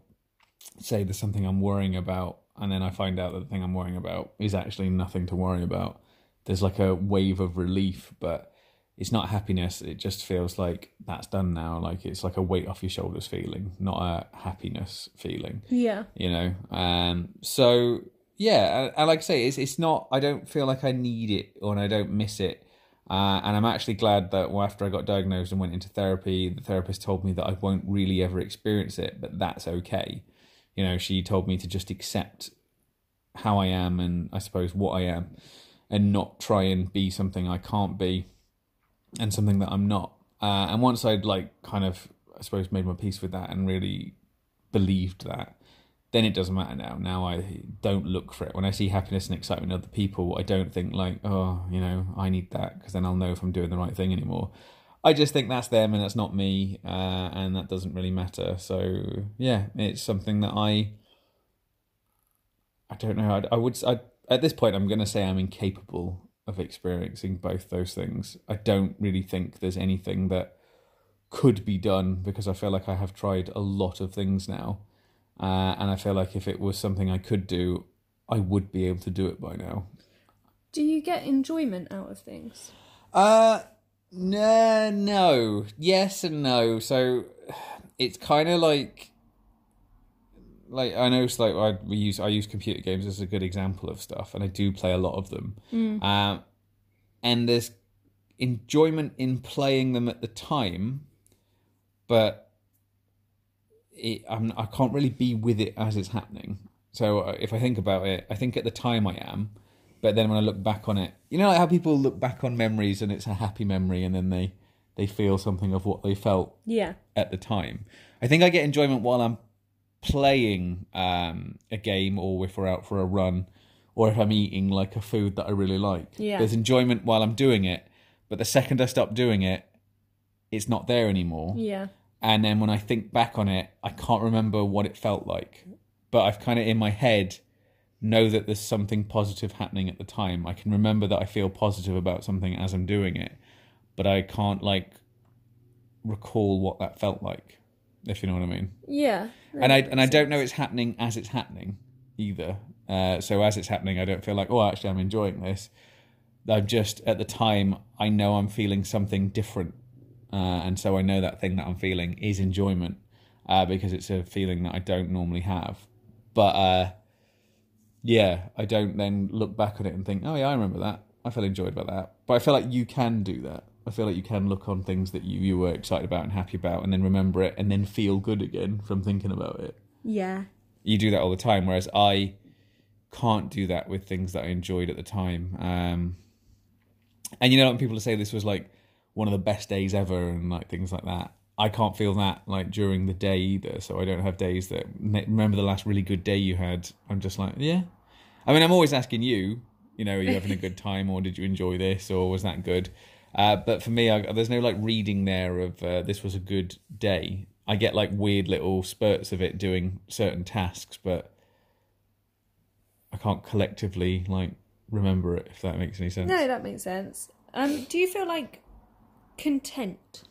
say there's something I'm worrying about, and then I find out that the thing I'm worrying about is actually nothing to worry about. There's like a wave of relief, but it's not happiness. It just feels like that's done now. Like it's like a weight off your shoulders feeling, not a happiness feeling Yeah. you know um so yeah and, and like i say it's it's not i don't feel like i need it or i don't miss it uh, and i'm actually glad that well, after i got diagnosed and went into therapy the therapist told me that i won't really ever experience it but that's okay. You know she told me to just accept how i am and i suppose what i am and not try and be something i can't be and something that i'm not. Uh, and once i'd like kind of i suppose made my peace with that and really believed that, then it doesn't matter now. Now I don't look for it. When I see happiness and excitement in other people, I don't think like, oh, you know, I need that because then I'll know if I'm doing the right thing anymore. I just think that's them and that's not me, uh, and that doesn't really matter. So yeah, it's something that I, I don't know. I, I would I, at this point I'm going to say I'm incapable of experiencing both those things. I don't really think there's anything that could be done because I feel like I have tried a lot of things now. Uh, and I feel like if it was something I could do, I would be able to do it by now. Do you get enjoyment out of things? Uh, no, no, yes and no. So it's kind of like, like I know it's like I we use I use computer games as a good example of stuff, and I do play a lot of them. Um, and there's enjoyment in playing them at the time, but it, I'm, I can't really be with it as it's happening. So uh, if I think about it, I think at the time I am, but then when I look back on it, you know like how people look back on memories and it's a happy memory, and then they they feel something of what they felt Yeah. at the time. I think I get enjoyment while I'm playing um, a game, or if we're out for a run, or if I'm eating like a food that I really like. Yeah. There's enjoyment while I'm doing it, but the second I stop doing it, it's not there anymore. Yeah. And then when I think back on it, I can't remember what it felt like. But I've kind of in my head know that there's something positive happening at the time. I can remember that I feel positive about something as I'm doing it, but I can't like recall what that felt like, if you know what I mean. Yeah. And I and I don't know it's happening as it's happening either. Uh, so as it's happening, I don't feel like, oh, actually, I'm enjoying this. I'm just at the time, I know I'm feeling something different, uh, and so I know that thing that I'm feeling is enjoyment uh, because it's a feeling that I don't normally have. But uh, yeah, I don't then look back on it and think, oh yeah, I remember that. I felt enjoyed about that. But I feel like you can do that. I feel like you can look on things that you, you were excited about and happy about, and then remember it, and then feel good again from thinking about it Yeah. you do that all the time whereas i can't do that with things that i enjoyed at the time um and you know when people say this was like one of the best days ever and like things like that. I can't feel that like during the day either so i don't have days that remember the last really good day you had? I'm just like yeah. I mean i'm always asking you you know are you having a good time or did you enjoy this or was that good? Uh, but for me I, there's no like reading there of uh, this was a good day. I get like weird little spurts of it doing certain tasks but i can't collectively like remember it if that makes any sense. No, that makes sense. Um, do you feel like content?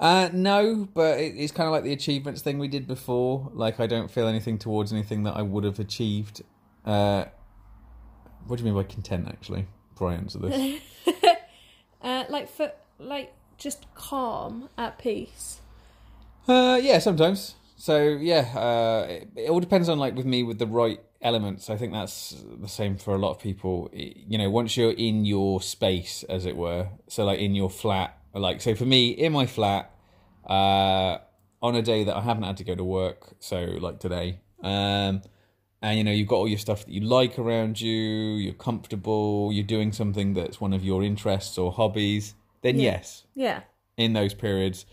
Uh, no, but it, it's kind of like the achievements thing we did before. Like, I don't feel anything towards anything that I would have achieved. Uh, what do you mean by content, actually? Before I answer this. Uh, like for like just calm, at peace. uh, yeah, sometimes. So, yeah, uh, it, it all depends on, like, with me, with the right elements. I think that's the same for a lot of people. You know, once you're in your space, as it were, so, like, in your flat, like, so for me, in my flat, uh, on a day that I haven't had to go to work, so like today, um, and you know you've got all your stuff that you like around you, you're comfortable, you're doing something that's one of your interests or hobbies, then Yeah. yes, Yeah. in those periods,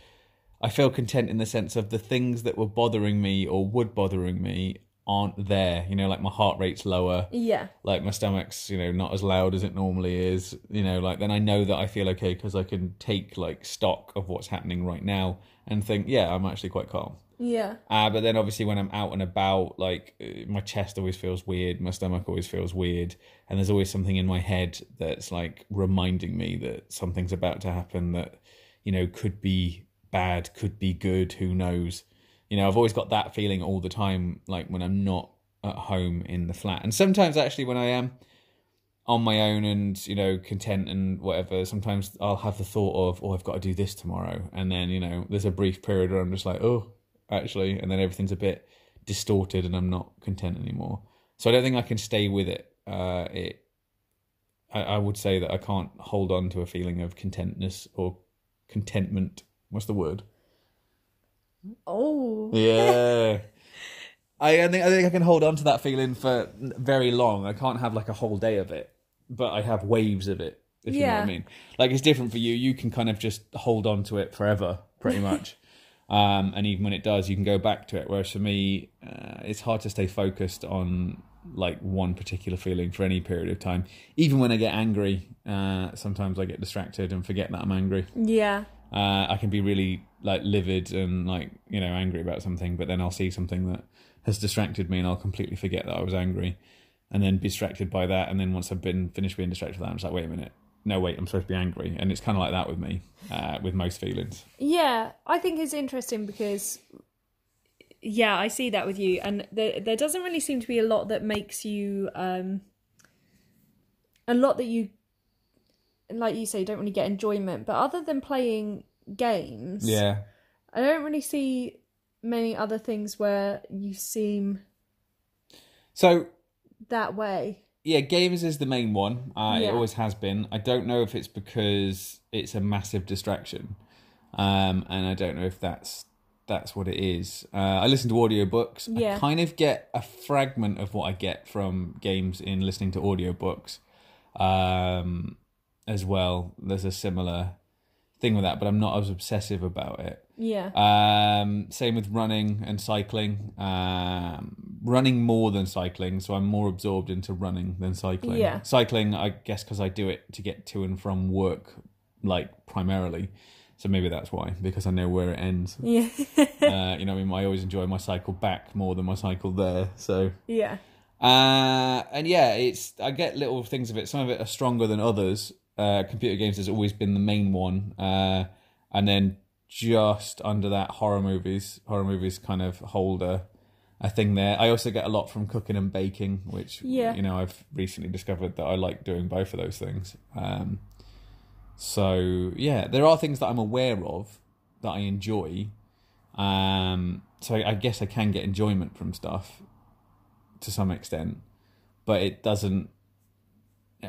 I feel content in the sense of the things that were bothering me or would bothering me aren't there. You know, like my heart rate's lower Yeah. like my stomach's you know not as loud as it normally is you know like then i know that i feel okay because i can take like stock of what's happening right now and think yeah i'm actually quite calm Yeah. Uh, but then obviously when I'm out and about, like uh, my chest always feels weird, my stomach always feels weird, and there's always something in my head that's like reminding me that something's about to happen that, you know, could be bad, could be good, who knows. You know, I've always got that feeling all the time, like when I'm not at home in the flat. And sometimes actually when I am on my own and, you know, content and whatever, sometimes I'll have the thought of, oh, I've got to do this tomorrow. And then, you know, there's a brief period where I'm just like, oh, actually, and then everything's a bit distorted and I'm not content anymore. So I don't think I can stay with it. Uh, it, I, I would say that I can't hold on to a feeling of contentness or contentment. What's the word? Oh. Yeah. I, I think I think I can hold on to that feeling for very long. I can't have like a whole day of it, but I have waves of it. If you know what Yeah. I mean. Like it's different for you. You can kind of just hold on to it forever, pretty much. um, and even when it does, you can go back to it. Whereas for me, uh, it's hard to stay focused on like one particular feeling for any period of time. Even when I get angry, uh, sometimes I get distracted and forget that I'm angry Yeah. Uh, I can be really like livid and like you know angry about something, but then I'll see something that has distracted me, and I'll completely forget that I was angry, and then be distracted by that, and then once I've been finished being distracted by that, I'm just like, wait a minute, no, wait, I'm supposed to be angry, and it's kind of like that with me, uh, with most feelings. Yeah, I think it's interesting because, yeah, I see that with you, and there there doesn't really seem to be a lot that makes you, um, a lot that you, like you say, you don't really get enjoyment. But other than playing games, Yeah, I don't really see many other things where you seem so that way. yeah, games is the main one. Uh, It always has been. I don't know if it's because it's a massive distraction, um, and I don't know if that's that's what it is. Uh, I listen to audiobooks. Yeah. I kind of get a fragment of what I get from games in listening to audiobooks um, as well. There's a similar thing with that, but I'm not as obsessive about it. Yeah, Um, same with running and cycling. Um, running more than cycling, so I'm more absorbed into running than cycling. Yeah. Cycling, I guess, because I do it to get to and from work, like primarily. So maybe that's why, because I know where it ends. yeah, uh, you know, I mean, I always enjoy my cycle back more than my cycle there. So, yeah, uh, and yeah, it's I get little things of it. Some of it are stronger than others. Uh, computer games has always been the main one, uh, and then just under that, horror movies. Horror movies kind of hold a a thing there. I also get a lot from cooking and baking, which Yeah. you know I've recently discovered that I like doing both of those things. Um, so yeah, there are things that I'm aware of that I enjoy. Um, so I, I guess I can get enjoyment from stuff to some extent, but it doesn't.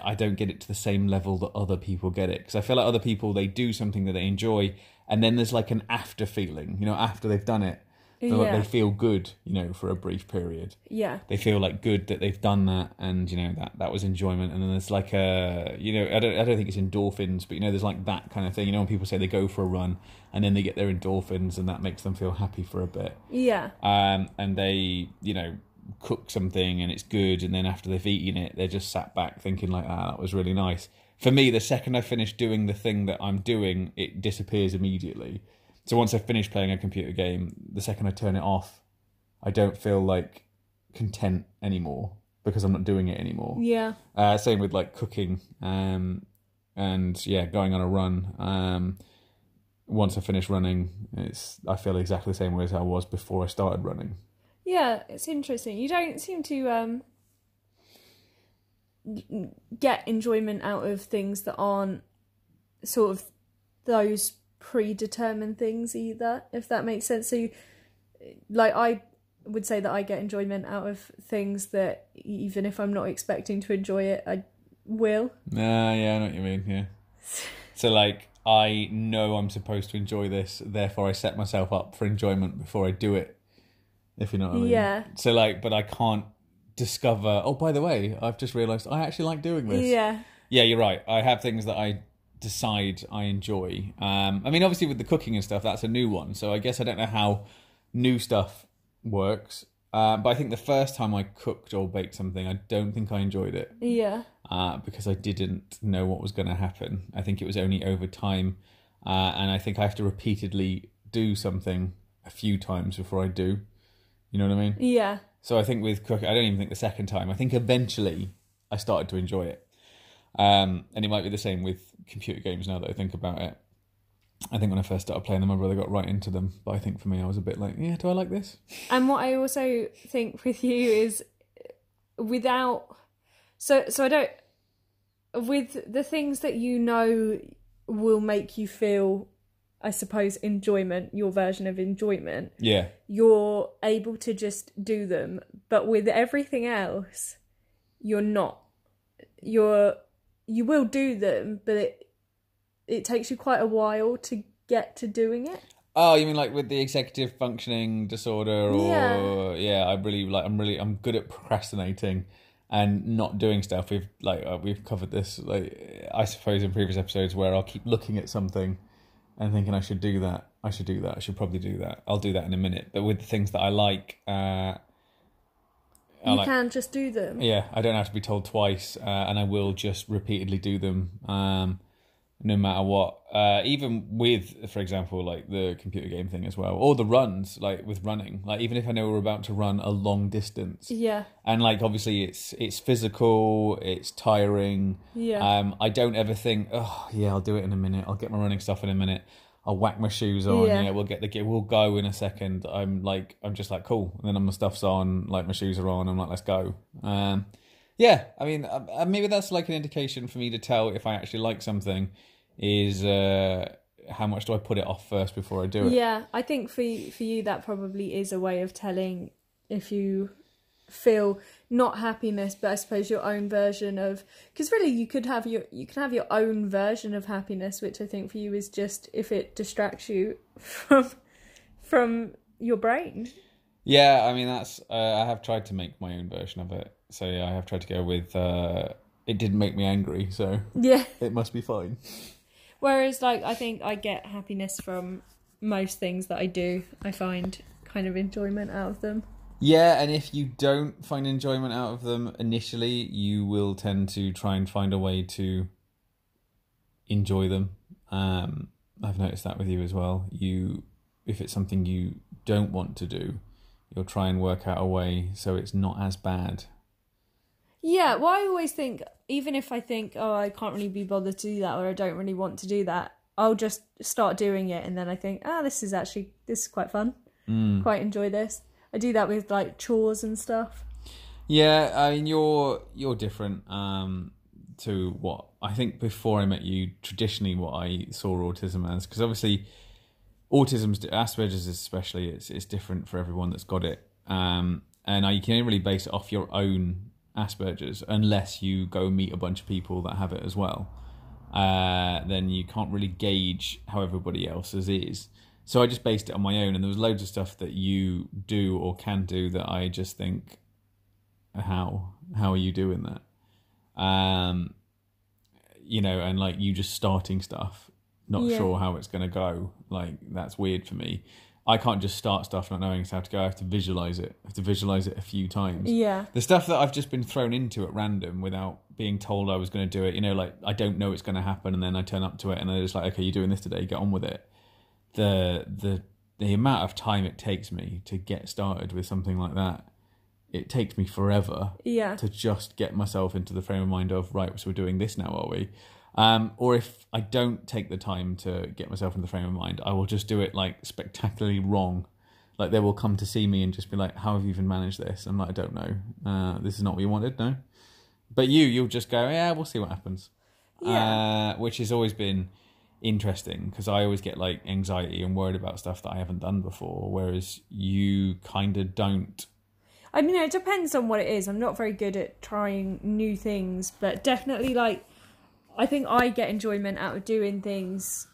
I don't get it to the same level that other people get it because I feel like other people they do something that they enjoy, and then there's like an after feeling. You know, after they've done it, they, Yeah. they feel good. You know, for a brief period yeah, they feel like good that they've done that and you know that that was enjoyment and then there's like a you know I don't I don't think it's endorphins but you know there's like that kind of thing you know when people say they go for a run and then they get their endorphins and that makes them feel happy for a bit yeah, um and they you know cook something and it's good and then after they've eaten it they're just sat back thinking like ah that was really nice for me the second I finish doing the thing that I'm doing it disappears immediately so once I finish playing a computer game the second I turn it off I don't feel like content anymore because I'm not doing it anymore. yeah, Uh, same with like cooking, um, and yeah, going on a run. Um, once I finish running, it's I feel exactly the same way as I was before I started running. Yeah. It's interesting. You don't seem to um get enjoyment out of things that aren't sort of those predetermined things either. If that makes sense. So, you, like I would say that I get enjoyment out of things that even if I'm not expecting to enjoy it, I will. Ah, yeah, I know what you mean. Yeah. So like, I know I'm supposed to enjoy this, therefore I set myself up for enjoyment before I do it. If you know what I mean. Yeah. So like, but I can't discover. Oh, by the way, I've just realised I actually like doing this. Yeah. Yeah, you're right. I have things that I decide I enjoy. Um, I mean, obviously with the cooking and stuff, that's a new one. So I guess I don't know how new stuff works. Uh, but I think the first time I cooked or baked something, I don't think I enjoyed it Yeah. uh, because I didn't know what was going to happen. I think it was only over time, uh, and I think I have to repeatedly do something a few times before I do. You know what I mean? Yeah. So I think with cooking, I don't even think the second time. I think eventually I started to enjoy it. Um, and it might be the same with computer games now that I think about it. I think when I first started playing them, my brother got right into them. But I think for me, I was a bit like, yeah, do I like this? And what I also think with you is without so so I don't with the things that you know will make you feel I suppose enjoyment, your version of enjoyment, Yeah. you're able to just do them. But with everything else, you're not. You're you will do them, but it it takes you quite a while to get to doing it. Oh, you mean like with the executive functioning disorder, or yeah, I really like. I'm really I'm good at procrastinating and not doing stuff. We've like uh, we've covered this, like I suppose in previous episodes where I'll keep looking at something and thinking I should do that. I should do that. I should probably do that. I'll do that in a minute. But with the things that I like, uh, I You like can just do them. yeah, I don't have to be told twice, uh, and I will just repeatedly do them, um, no matter what. Uh, even with, for example, like the computer game thing as well, or the runs, like with running. Like even if I know we're about to run a long distance, Yeah. and like obviously it's it's physical, it's tiring. Yeah. Um, I don't ever think, oh yeah, I'll do it in a minute. I'll get my running stuff in a minute. I'll whack my shoes on. Yeah. Yeah, we'll get the gear. We'll go in a second. I'm like, I'm just like, cool. And then my stuff's on, like my shoes are on. I'm like, let's go. Um, yeah. I mean, uh, uh, maybe that's like an indication for me to tell if I actually like something. Is uh, how much do I put it off first before I do it? Yeah, I think for you, for you that probably is a way of telling if you feel not happiness, but I suppose your own version of because really you could have your you can have your own version of happiness, which I think for you is just if it distracts you from from your brain. Yeah, I mean that's uh, I have tried to make my own version of it. So yeah, I have tried to go with uh, it didn't make me angry, so Yeah. it must be fine. Whereas like I think I get happiness from most things that I do. I find kind of enjoyment out of them. Yeah, and if you don't find enjoyment out of them initially, you will tend to try and find a way to enjoy them. Um, I've noticed that with you as well. You, if it's something you don't want to do, you'll try and work out a way so it's not as bad. Yeah, well, I always think, even if I think, oh, I can't really be bothered to do that, or I don't really want to do that, I'll just start doing it, and then I think, ah, this is actually this is quite fun. Quite enjoy this. I do that with like chores and stuff. Yeah, I mean you're you're different um, to what I think before I met you. Traditionally, what I saw autism as, because obviously, autism's Asperger's especially it's it's different for everyone that's got it, um, and I, you can only really base it off your own Asperger's unless you go meet a bunch of people that have it as well. Uh, then you can't really gauge how everybody else's is. So I just based it on my own, and there was loads of stuff that you do or can do that I just think how how are you doing that um you know and like you just starting stuff not Yeah. sure how it's going to go like that's weird for me i can't just start stuff not knowing how to go i have to visualize it. I have to visualize it a few times. Yeah, the stuff that i've just been thrown into at random without being told i was going to do it you know like i don't know it's going to happen and then i turn up to it and they're just like okay you're doing this today get on with it. The the the amount of time it takes me to get started with something like that it takes me forever yeah, to just get myself into the frame of mind of right so we're doing this now are we um, or if i don't take the time to get myself into the frame of mind i will just do it like spectacularly wrong like they will come to see me and just be like how have you even managed this i'm like i don't know uh, this is not what you wanted no but you you'll just go yeah we'll see what happens Yeah. uh, which has always been interesting because I always get like anxiety and worried about stuff that I haven't done before, whereas you kind of don't. I mean, it depends on what it is. I'm not very good at trying new things, but definitely like I think I get enjoyment out of doing things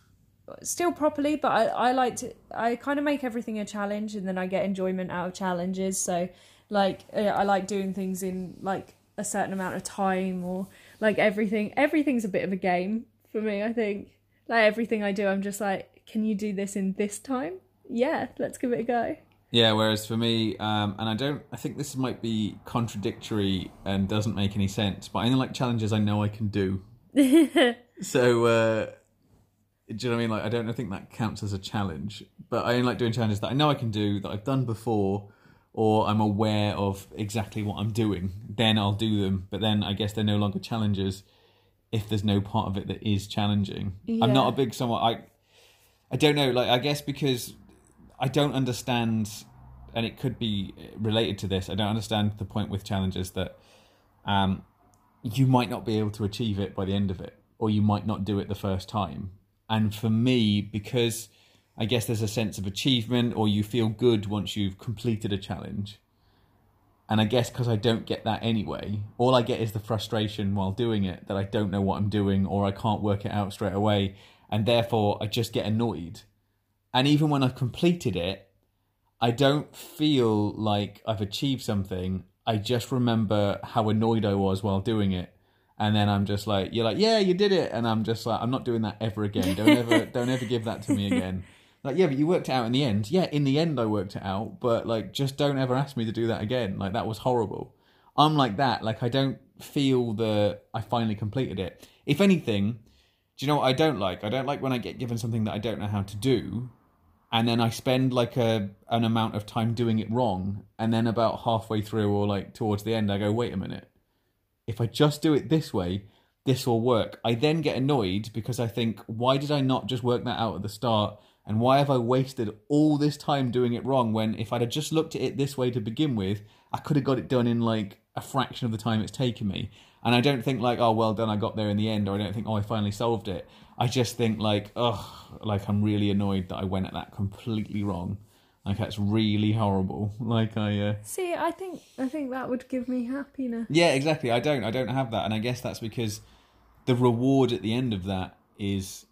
still properly, but I, I like to I kind of make everything a challenge and then I get enjoyment out of challenges. So like uh, I like doing things in like a certain amount of time or like everything everything's a bit of a game for me, I think. Like everything I do I'm just like, can you do this in this time? Yeah, let's give it a go. Yeah, whereas for me, um, and I don't, I think this might be contradictory and doesn't make any sense, but I only like challenges I know I can do. So, uh, do you know what I mean? Like, I don't think that counts as a challenge, but I only like doing challenges that I know I can do, that I've done before, or I'm aware of exactly what I'm doing. Then I'll do them. But then I guess they're no longer challenges if there's no part of it that is challenging. I'm not a big someone. I I don't know. Like I guess because I don't understand, and it could be related to this. I don't understand the point with challenges that um, you might not be able to achieve it by the end of it, or you might not do it the first time. And for me, because I guess there's a sense of achievement, or you feel good once you've completed a challenge. And I guess because I don't get that anyway, all I get is the frustration while doing it that I don't know what I'm doing or I can't work it out straight away. And therefore, I just get annoyed. And even when I've completed it, I don't feel like I've achieved something. I just remember how annoyed I was while doing it. And then I'm just like, you're like, yeah, you did it. And I'm just like, I'm not doing that ever again. Don't ever, don't ever give that to me again. Like, yeah, but you worked it out in the end. Yeah, in the end, I worked it out. But like, just don't ever ask me to do that again. Like, that was horrible. I'm like that. Like, I don't feel the I finally completed it. If anything, do you know what I don't like? I don't like when I get given something that I don't know how to do, and then I spend like a an amount of time doing it wrong, and then about halfway through or like towards the end, I go, wait a minute. If I just do it this way, this will work. I then get annoyed because I think, why did I not just work that out at the start? And why have I wasted all this time doing it wrong when if I'd have just looked at it this way to begin with, I could have got it done in like a fraction of the time it's taken me. And I don't think like, oh well done, I got there in the end, or I don't think, oh I finally solved it. I just think like, ugh, like I'm really annoyed that I went at that completely wrong. Like that's really horrible. Like I uh See, I think I think that would give me happiness. Yeah, exactly. I don't I don't have that and I guess that's because the reward at the end of that is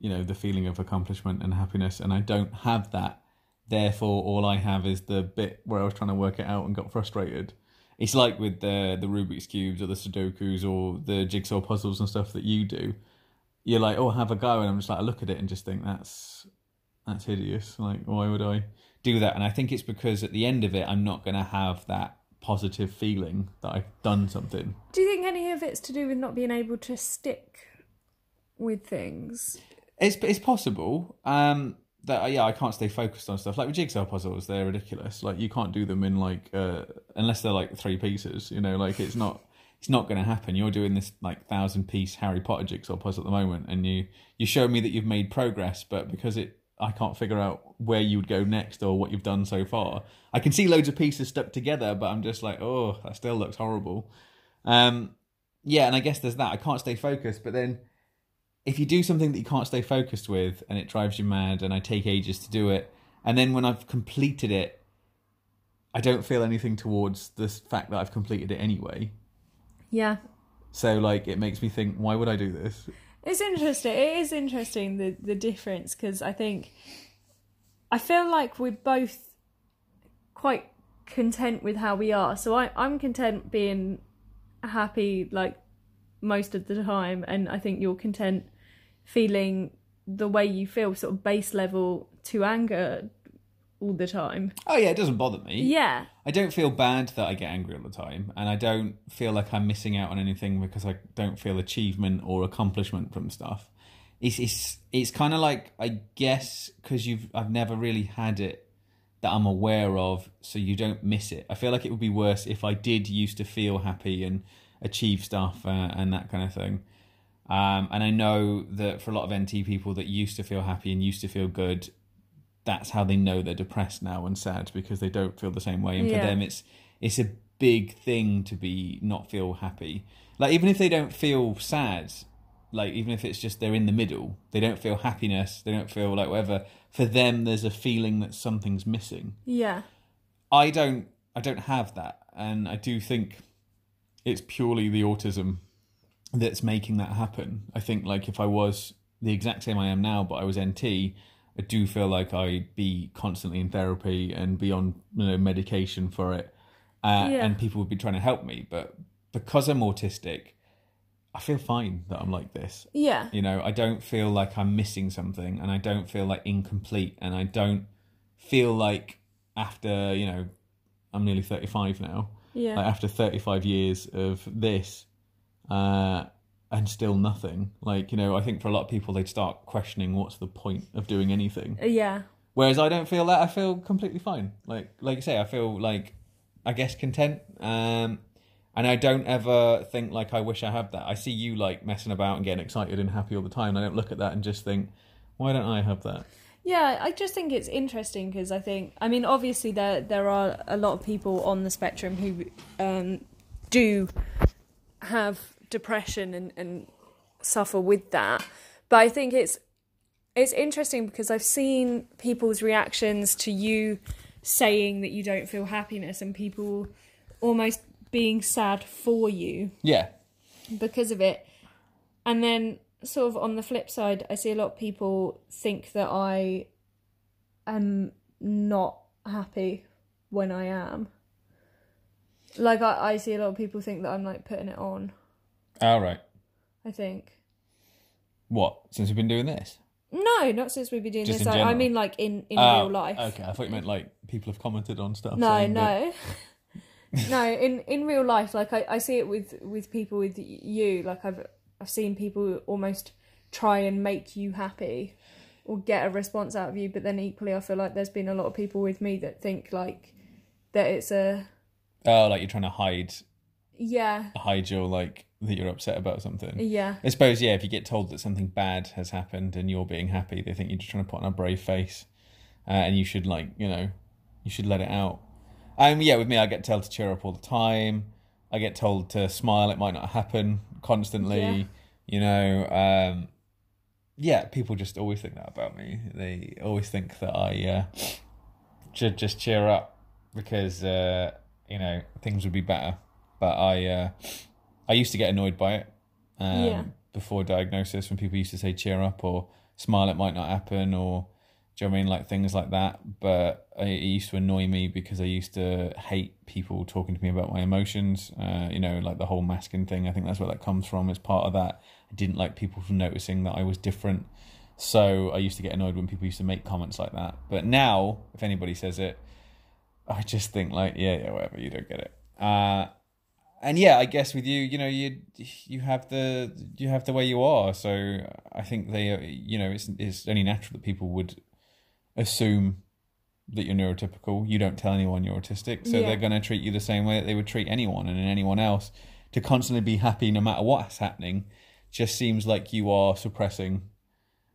you know the feeling of accomplishment and happiness and I don't have that. Therefore all I have is the bit where I was trying to work it out and got frustrated. It's like with the the Rubik's cubes or the Sudokus or the jigsaw puzzles and stuff that you do. You're like, "Oh, have a go." And I'm just like I look at it and just think that's that's hideous. Like why would I do that? And I think it's because at the end of it I'm not going to have that positive feeling that I've done something. Do you think any of it's to do with not being able to stick with things? It's it's possible um, that yeah I can't stay focused on stuff like with jigsaw puzzles. They're ridiculous. Like you can't do them in like uh, unless they're like three pieces. You know, like it's not it's not going to happen. You're doing this like thousand piece Harry Potter jigsaw puzzle at the moment, and you you show me that you've made progress, but because it I can't figure out where you would go next or what you've done so far. I can see loads of pieces stuck together, but I'm just like, oh, that still looks horrible. Um, yeah, and I guess there's that. I can't stay focused, but then if you do something that you can't stay focused with and it drives you mad and I take ages to do it, and then when I've completed it, I don't feel anything towards the fact that I've completed it anyway. Yeah. So like it makes me think, why would I do this? It's interesting. It is interesting the the difference because I think I feel like we're both quite content with how we are. So I I'm content being happy like most of the time, and I think you're content feeling the way you feel, sort of base level to anger all the time. Oh yeah, it doesn't bother me. Yeah. I don't feel bad that I get angry all the time, and I don't feel like I'm missing out on anything because I don't feel achievement or accomplishment from stuff. It's it's it's kind of like I guess because you've I've never really had it that I'm aware of, so you don't miss it. I feel like it would be worse if I did used to feel happy and achieve stuff uh, and that kind of thing. Um, and I know that for a lot of NT people that used to feel happy and used to feel good, that's how they know they're depressed now and sad because they don't feel the same way. And Yeah. for them, it's it's a big thing to be not feel happy. Like even if they don't feel sad, like even if it's just they're in the middle, they don't feel happiness, they don't feel like whatever. For them, there's a feeling that something's missing. Yeah. I don't I don't have that and I do think it's purely the autism that's making that happen. I think like if I was the exact same I am now but I was NT, I do feel like I'd be constantly in therapy and be on you know medication for it. Uh, Yeah. and people would be trying to help me, but because I'm autistic, I feel fine that I'm like this. Yeah. You know, I don't feel like I'm missing something and I don't feel like incomplete and I don't feel like after, you know, I'm nearly 35 now. Yeah. Like after 35 years of this uh and still nothing. Like, you know, I think for a lot of people they'd start questioning what's the point of doing anything. yeah. Whereas I don't feel that. I feel completely fine. Like like you say, I feel like I guess content. Um, and I don't ever think like I wish I had that. I see you like messing about and getting excited and happy all the time. And I don't look at that and just think, why don't I have that? Yeah, I just think it's interesting because I think, I mean, obviously there there are a lot of people on the spectrum who um, do have depression and, and suffer with that, but I think it's it's interesting because I've seen people's reactions to you saying that you don't feel happiness and people almost being sad for you Yeah, because of it. And then, sort of on the flip side, I see a lot of people think that I am not happy when I am. Like, I, I see a lot of people think that I'm like putting it on. All right. I think. What? Since we've been doing this? No, not since we've been doing Just this. in I, I general? mean, like in, in Oh, real life. Okay, I thought you meant like people have commented on stuff. No, saying that- no. no, in in real life, like I, I see it with with people with you. Like I've I've seen people almost try and make you happy or get a response out of you, but then equally, I feel like there's been a lot of people with me that think like that it's a Oh, like you're trying to hide yeah hide your like that you're upset about something. yeah I suppose yeah. If you get told that something bad has happened and you're being happy, they think you're just trying to put on a brave face, uh, and you should like you know, you should let it out. Um, yeah, with me, I get told to cheer up all the time. I get told to smile. It might not happen constantly. Yeah. You know, um, yeah. People just always think that about me. They always think that I uh, should just cheer up because uh, you know things would be better. But I, uh, I used to get annoyed by it um, Yeah. before diagnosis when people used to say cheer up or smile. It might not happen or do you know what I mean? Like things like that. But it it used to annoy me because I used to hate people talking to me about my emotions. Uh, you know, like the whole masking thing. I think that's where that comes from. As part of that, I didn't like people from noticing that I was different. So I used to get annoyed when people used to make comments like that. But now, if anybody says it, I just think like, yeah, yeah, whatever. You don't get it. Uh, and yeah, I guess with you, you know, you you have the you have the way you are. So I think they, you know, it's it's only natural that people would assume that you're neurotypical. You don't tell anyone you're autistic, so Yeah. they're going to treat you the same way that they would treat anyone and anyone else. To constantly be happy no matter what's happening, just seems like you are suppressing,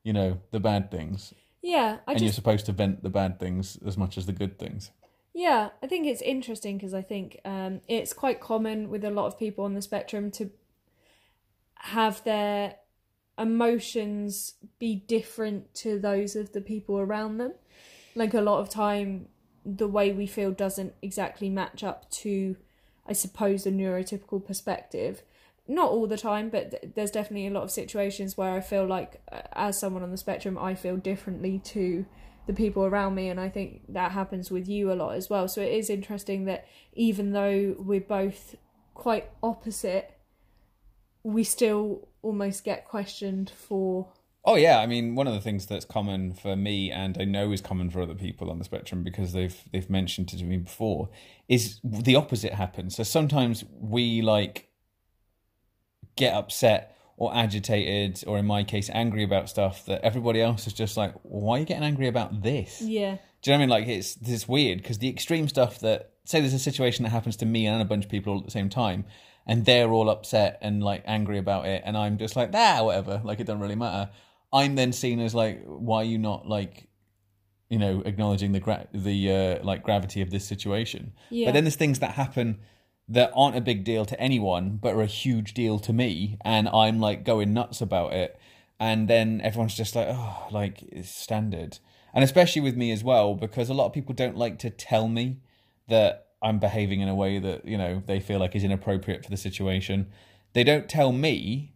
you know, the bad things, yeah. I and you're supposed to vent the bad things as much as the good things. Yeah, I think it's interesting because I think um, it's quite common with a lot of people on the spectrum to have their emotions be different to those of the people around them. Like a lot of time, the way we feel doesn't exactly match up to, I suppose, the neurotypical perspective. Not all the time, but th- there's definitely a lot of situations where I feel like, uh, as someone on the spectrum, I feel differently to the people around me and i think that happens with you a lot as well so it is interesting that even though we're both quite opposite we still almost get questioned for Oh yeah, I mean one of the things that's common for me and I know is common for other people on the spectrum because they've they've mentioned it to me before is the opposite happens. So sometimes we like get upset or agitated or in my case angry about stuff that everybody else is just like, why are you getting angry about this? yeah Do you know what I mean? Like it's it's weird because the extreme stuff that say there's a situation that happens to me and a bunch of people all at the same time, and they're all upset and like angry about it, and I'm just like, ah, whatever. Like it doesn't really matter. I'm then seen as like, why are you not like, you know, acknowledging the gra- the uh, like gravity of this situation? Yeah. But then there's things that happen that aren't a big deal to anyone, but are a huge deal to me, and I'm like going nuts about it. And then everyone's just like, oh, like it's standard. And especially with me as well, because a lot of people don't like to tell me that I'm behaving in a way that, you know, they feel like is inappropriate for the situation. They don't tell me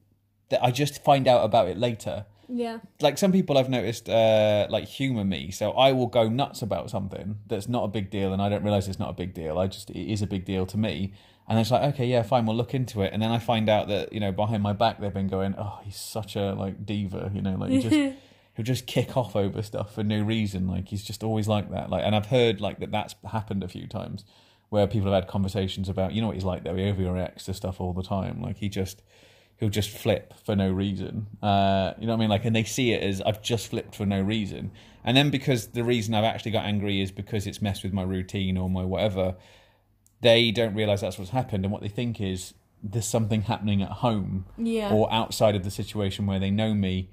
that I just find out about it later yeah. Like some people I've noticed uh like humor me so I will go nuts about something that's not a big deal and I don't realize it's not a big deal. I just it is a big deal to me. And it's like okay yeah fine we'll look into it. And then I find out that you know behind my back they've been going oh he's such a like diva you know like he just he'll just kick off over stuff for no reason. Like he's just always like that. Like and I've heard like that that's happened a few times where people have had conversations about you know what he's like though? He overreacts to stuff all the time. Like he just who'll just flip for no reason. Uh, you know what I mean? Like, and they see it as I've just flipped for no reason, and then because the reason I've actually got angry is because it's messed with my routine or my whatever, they don't realize that's what's happened, and what they think is there's something happening at home Yeah. or outside of the situation where they know me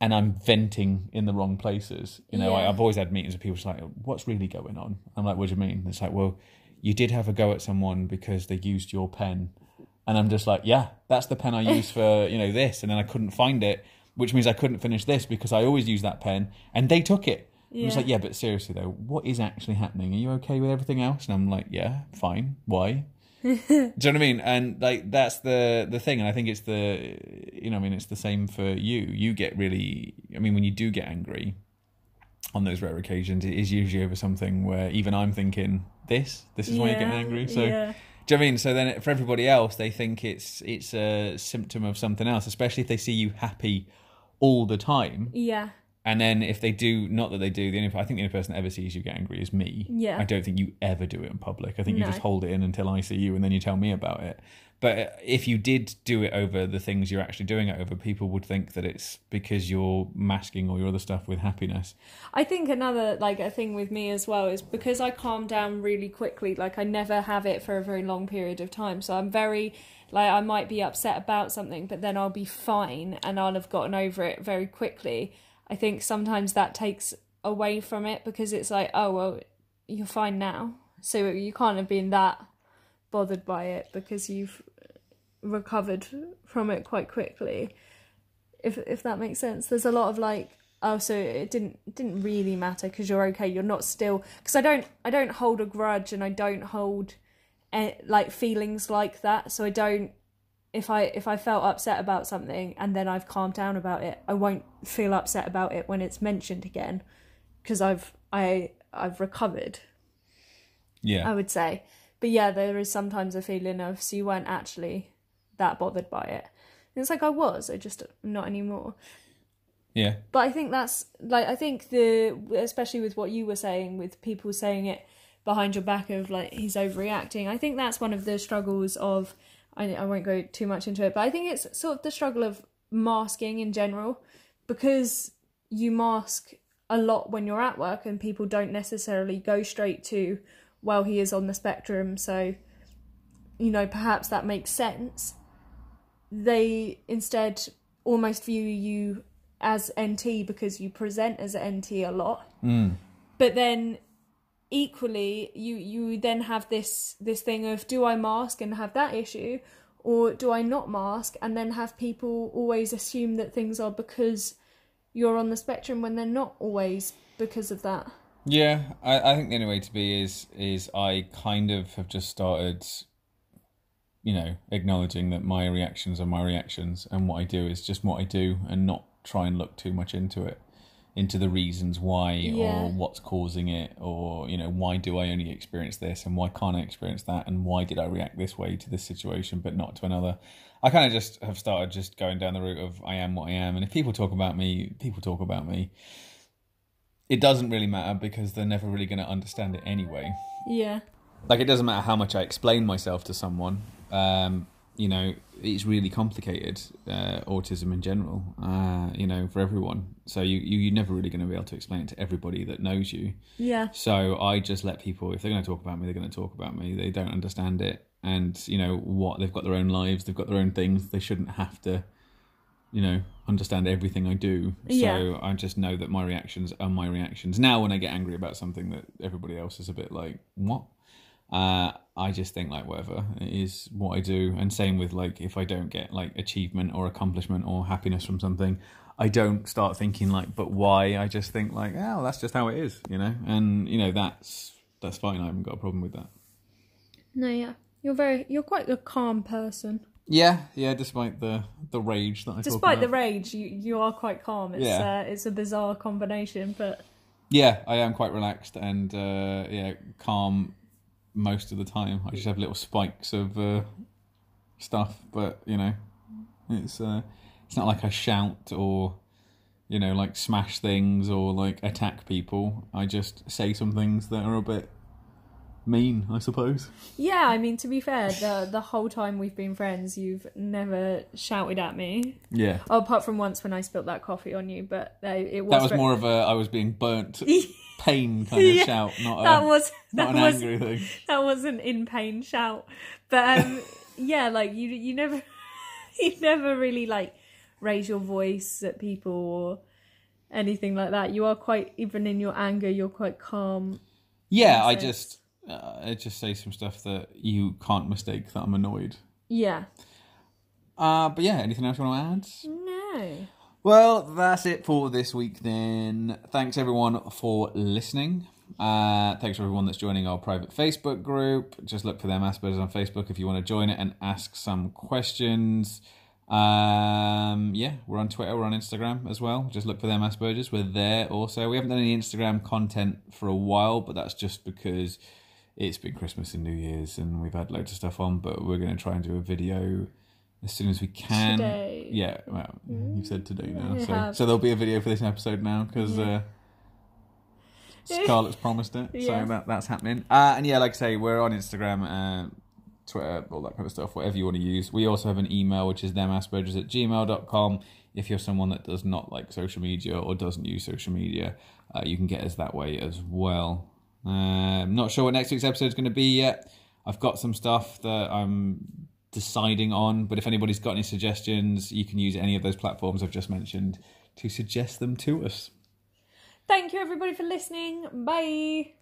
and I'm venting in the wrong places. You know, I, Yeah. I've always had meetings with people just like, what's really going on? I'm like, what do you mean? It's like, well, you did have a go at someone because they used your pen. And I'm just like, yeah, that's the pen I use for, you know, this. And then I couldn't find it, which means I couldn't finish this because I always use that pen and they took it. I was like, yeah, but seriously though, what is actually happening? Are you okay with everything else? And I'm like, yeah, fine. Why? Do you know what I mean? And like that's the the thing, and I think it's the you know, I mean, it's the same for you. You get really, I mean, when you do get angry on those rare occasions, it is usually over something where even I'm thinking, this, this is why you're getting angry. So, yeah. Do you know what I mean? So then, for everybody else, they think it's it's a symptom of something else, especially if they see you happy all the time. Yeah. And then if they do, not that they do, the only I think the only person that ever sees you get angry is me. Yeah. I don't think you ever do it in public. I think you just hold it in until I see you, and then you tell me about it. But if you did do it over the things you're actually doing it over, people would think that it's because you're masking all your other stuff with happiness. I think another like a thing with me as well is because I calm down really quickly. Like I never have it for a very long period of time, so I'm very like I might be upset about something, but then I'll be fine and I'll have gotten over it very quickly. I think sometimes that takes away from it because it's like, oh well, you're fine now, so you can't have been that bothered by it because you've recovered from it quite quickly if if that makes sense. There's a lot of like, oh, so it didn't didn't really matter because you're okay. You're not still because I don't I don't hold a grudge and I don't hold eh, like feelings like that. So I don't if I if I felt upset about something and then I've calmed down about it, I won't feel upset about it when it's mentioned again because I've I I've recovered. Yeah, I would say. But yeah, there is sometimes a feeling of so you weren't actually that bothered by it. And it's like I was, I just not anymore yeah, but I think that's like I think the especially with what you were saying with people saying it behind your back of like he's overreacting. I think that's one of the struggles of I I won't go too much into it, but I think it's sort of the struggle of masking in general because you mask a lot when you're at work and people don't necessarily go straight to well he is on the spectrum so you know perhaps that makes sense they instead almost view you as NT because you present as NT a lot. Mm. But then equally you you then have this this thing of do I mask and have that issue or do I not mask and then have people always assume that things are because you're on the spectrum when they're not always because of that. Yeah. I, I think the only way to be is is I kind of have just started, you know, acknowledging that my reactions are my reactions, and what I do is just what I do, and not try and look too much into it, into the reasons why Yeah. or what's causing it, or you know, why do I only experience this, and why can't I experience that, and why did I react this way to this situation but not to another. I kind of just have started just going down the route of I am what I am, and if people talk about me, people talk about me. It doesn't really matter because they're never really going to understand it anyway Yeah. like it doesn't matter how much I explain myself to someone. Um, you know, it's really complicated. Uh, autism in general, uh, you know, for everyone. So you, you you're never really going to be able to explain it to everybody that knows you. Yeah. So I just let people, if they're going to talk about me, they're going to talk about me. They don't understand it, and you know what? They've got their own lives. They've got their own things. They shouldn't have to, you know, understand everything I do. Yeah. So I just know that my reactions are my reactions. Now, when I get angry about something that everybody else is a bit like, what? Uh, I just think like whatever it is what I do, and same with like if I don't get like achievement or accomplishment or happiness from something, I don't start thinking like, but why? I just think like, oh, that's just how it is, you know, and you know that's that's fine. I haven't got a problem with that. No, yeah. You're very you're quite a calm person. Yeah, yeah. Despite the the rage that I Despite the rage, you you are quite calm. It's Yeah. uh, it's a bizarre combination, but Yeah, I am quite relaxed and uh, yeah, calm most of the time. I just have little spikes of uh, stuff, but you know, it's uh, it's not like I shout or you know like smash things or like attack people. I just say some things that are a bit mean, I suppose. Yeah, I mean to be fair, the the whole time we've been friends, you've never shouted at me. Yeah. Oh, apart from once when I spilled that coffee on you, but uh, it was That was more of a I was being burnt pain kind of Yeah, shout, not that a, was not that an was angry thing. that was an in pain shout. But um, yeah, like you you never you never really like raise your voice at people or anything like that. You are quite even in your anger, you're quite calm. Yeah, I just uh, I just say some stuff that you can't mistake that I'm annoyed. Yeah. Uh, but yeah, anything else you want to add? No. Well, that's it for this week then. Thanks everyone for listening. Uh, thanks for everyone that's joining our private Facebook group. Just look for them Asperger's on Facebook if you want to join it and ask some questions. Um, yeah, we're on Twitter, we're on Instagram as well. Just look for them Asperger's. We're there also. We haven't done any Instagram content for a while, but that's just because it's been Christmas and New Year's and we've had loads of stuff on. But we're going to try and do a video as soon as we can. Today. Yeah, well, you've said today now. So, have. so there'll be a video for this episode now because uh, Scarlett's promised it. Yeah. So that, that's happening. Uh, and yeah, like I say, we're on Instagram, uh, Twitter, all that kind of stuff, whatever you want to use. We also have an email, which is themaspergers at gmail.com. If you're someone that does not like social media or doesn't use social media, uh, you can get us that way as well. I'm not sure what next week's episode is going to be yet. I've got some stuff that I'm deciding on, but if anybody's got any suggestions, you can use any of those platforms I've just mentioned to suggest them to us. Thank you everybody for listening. Bye.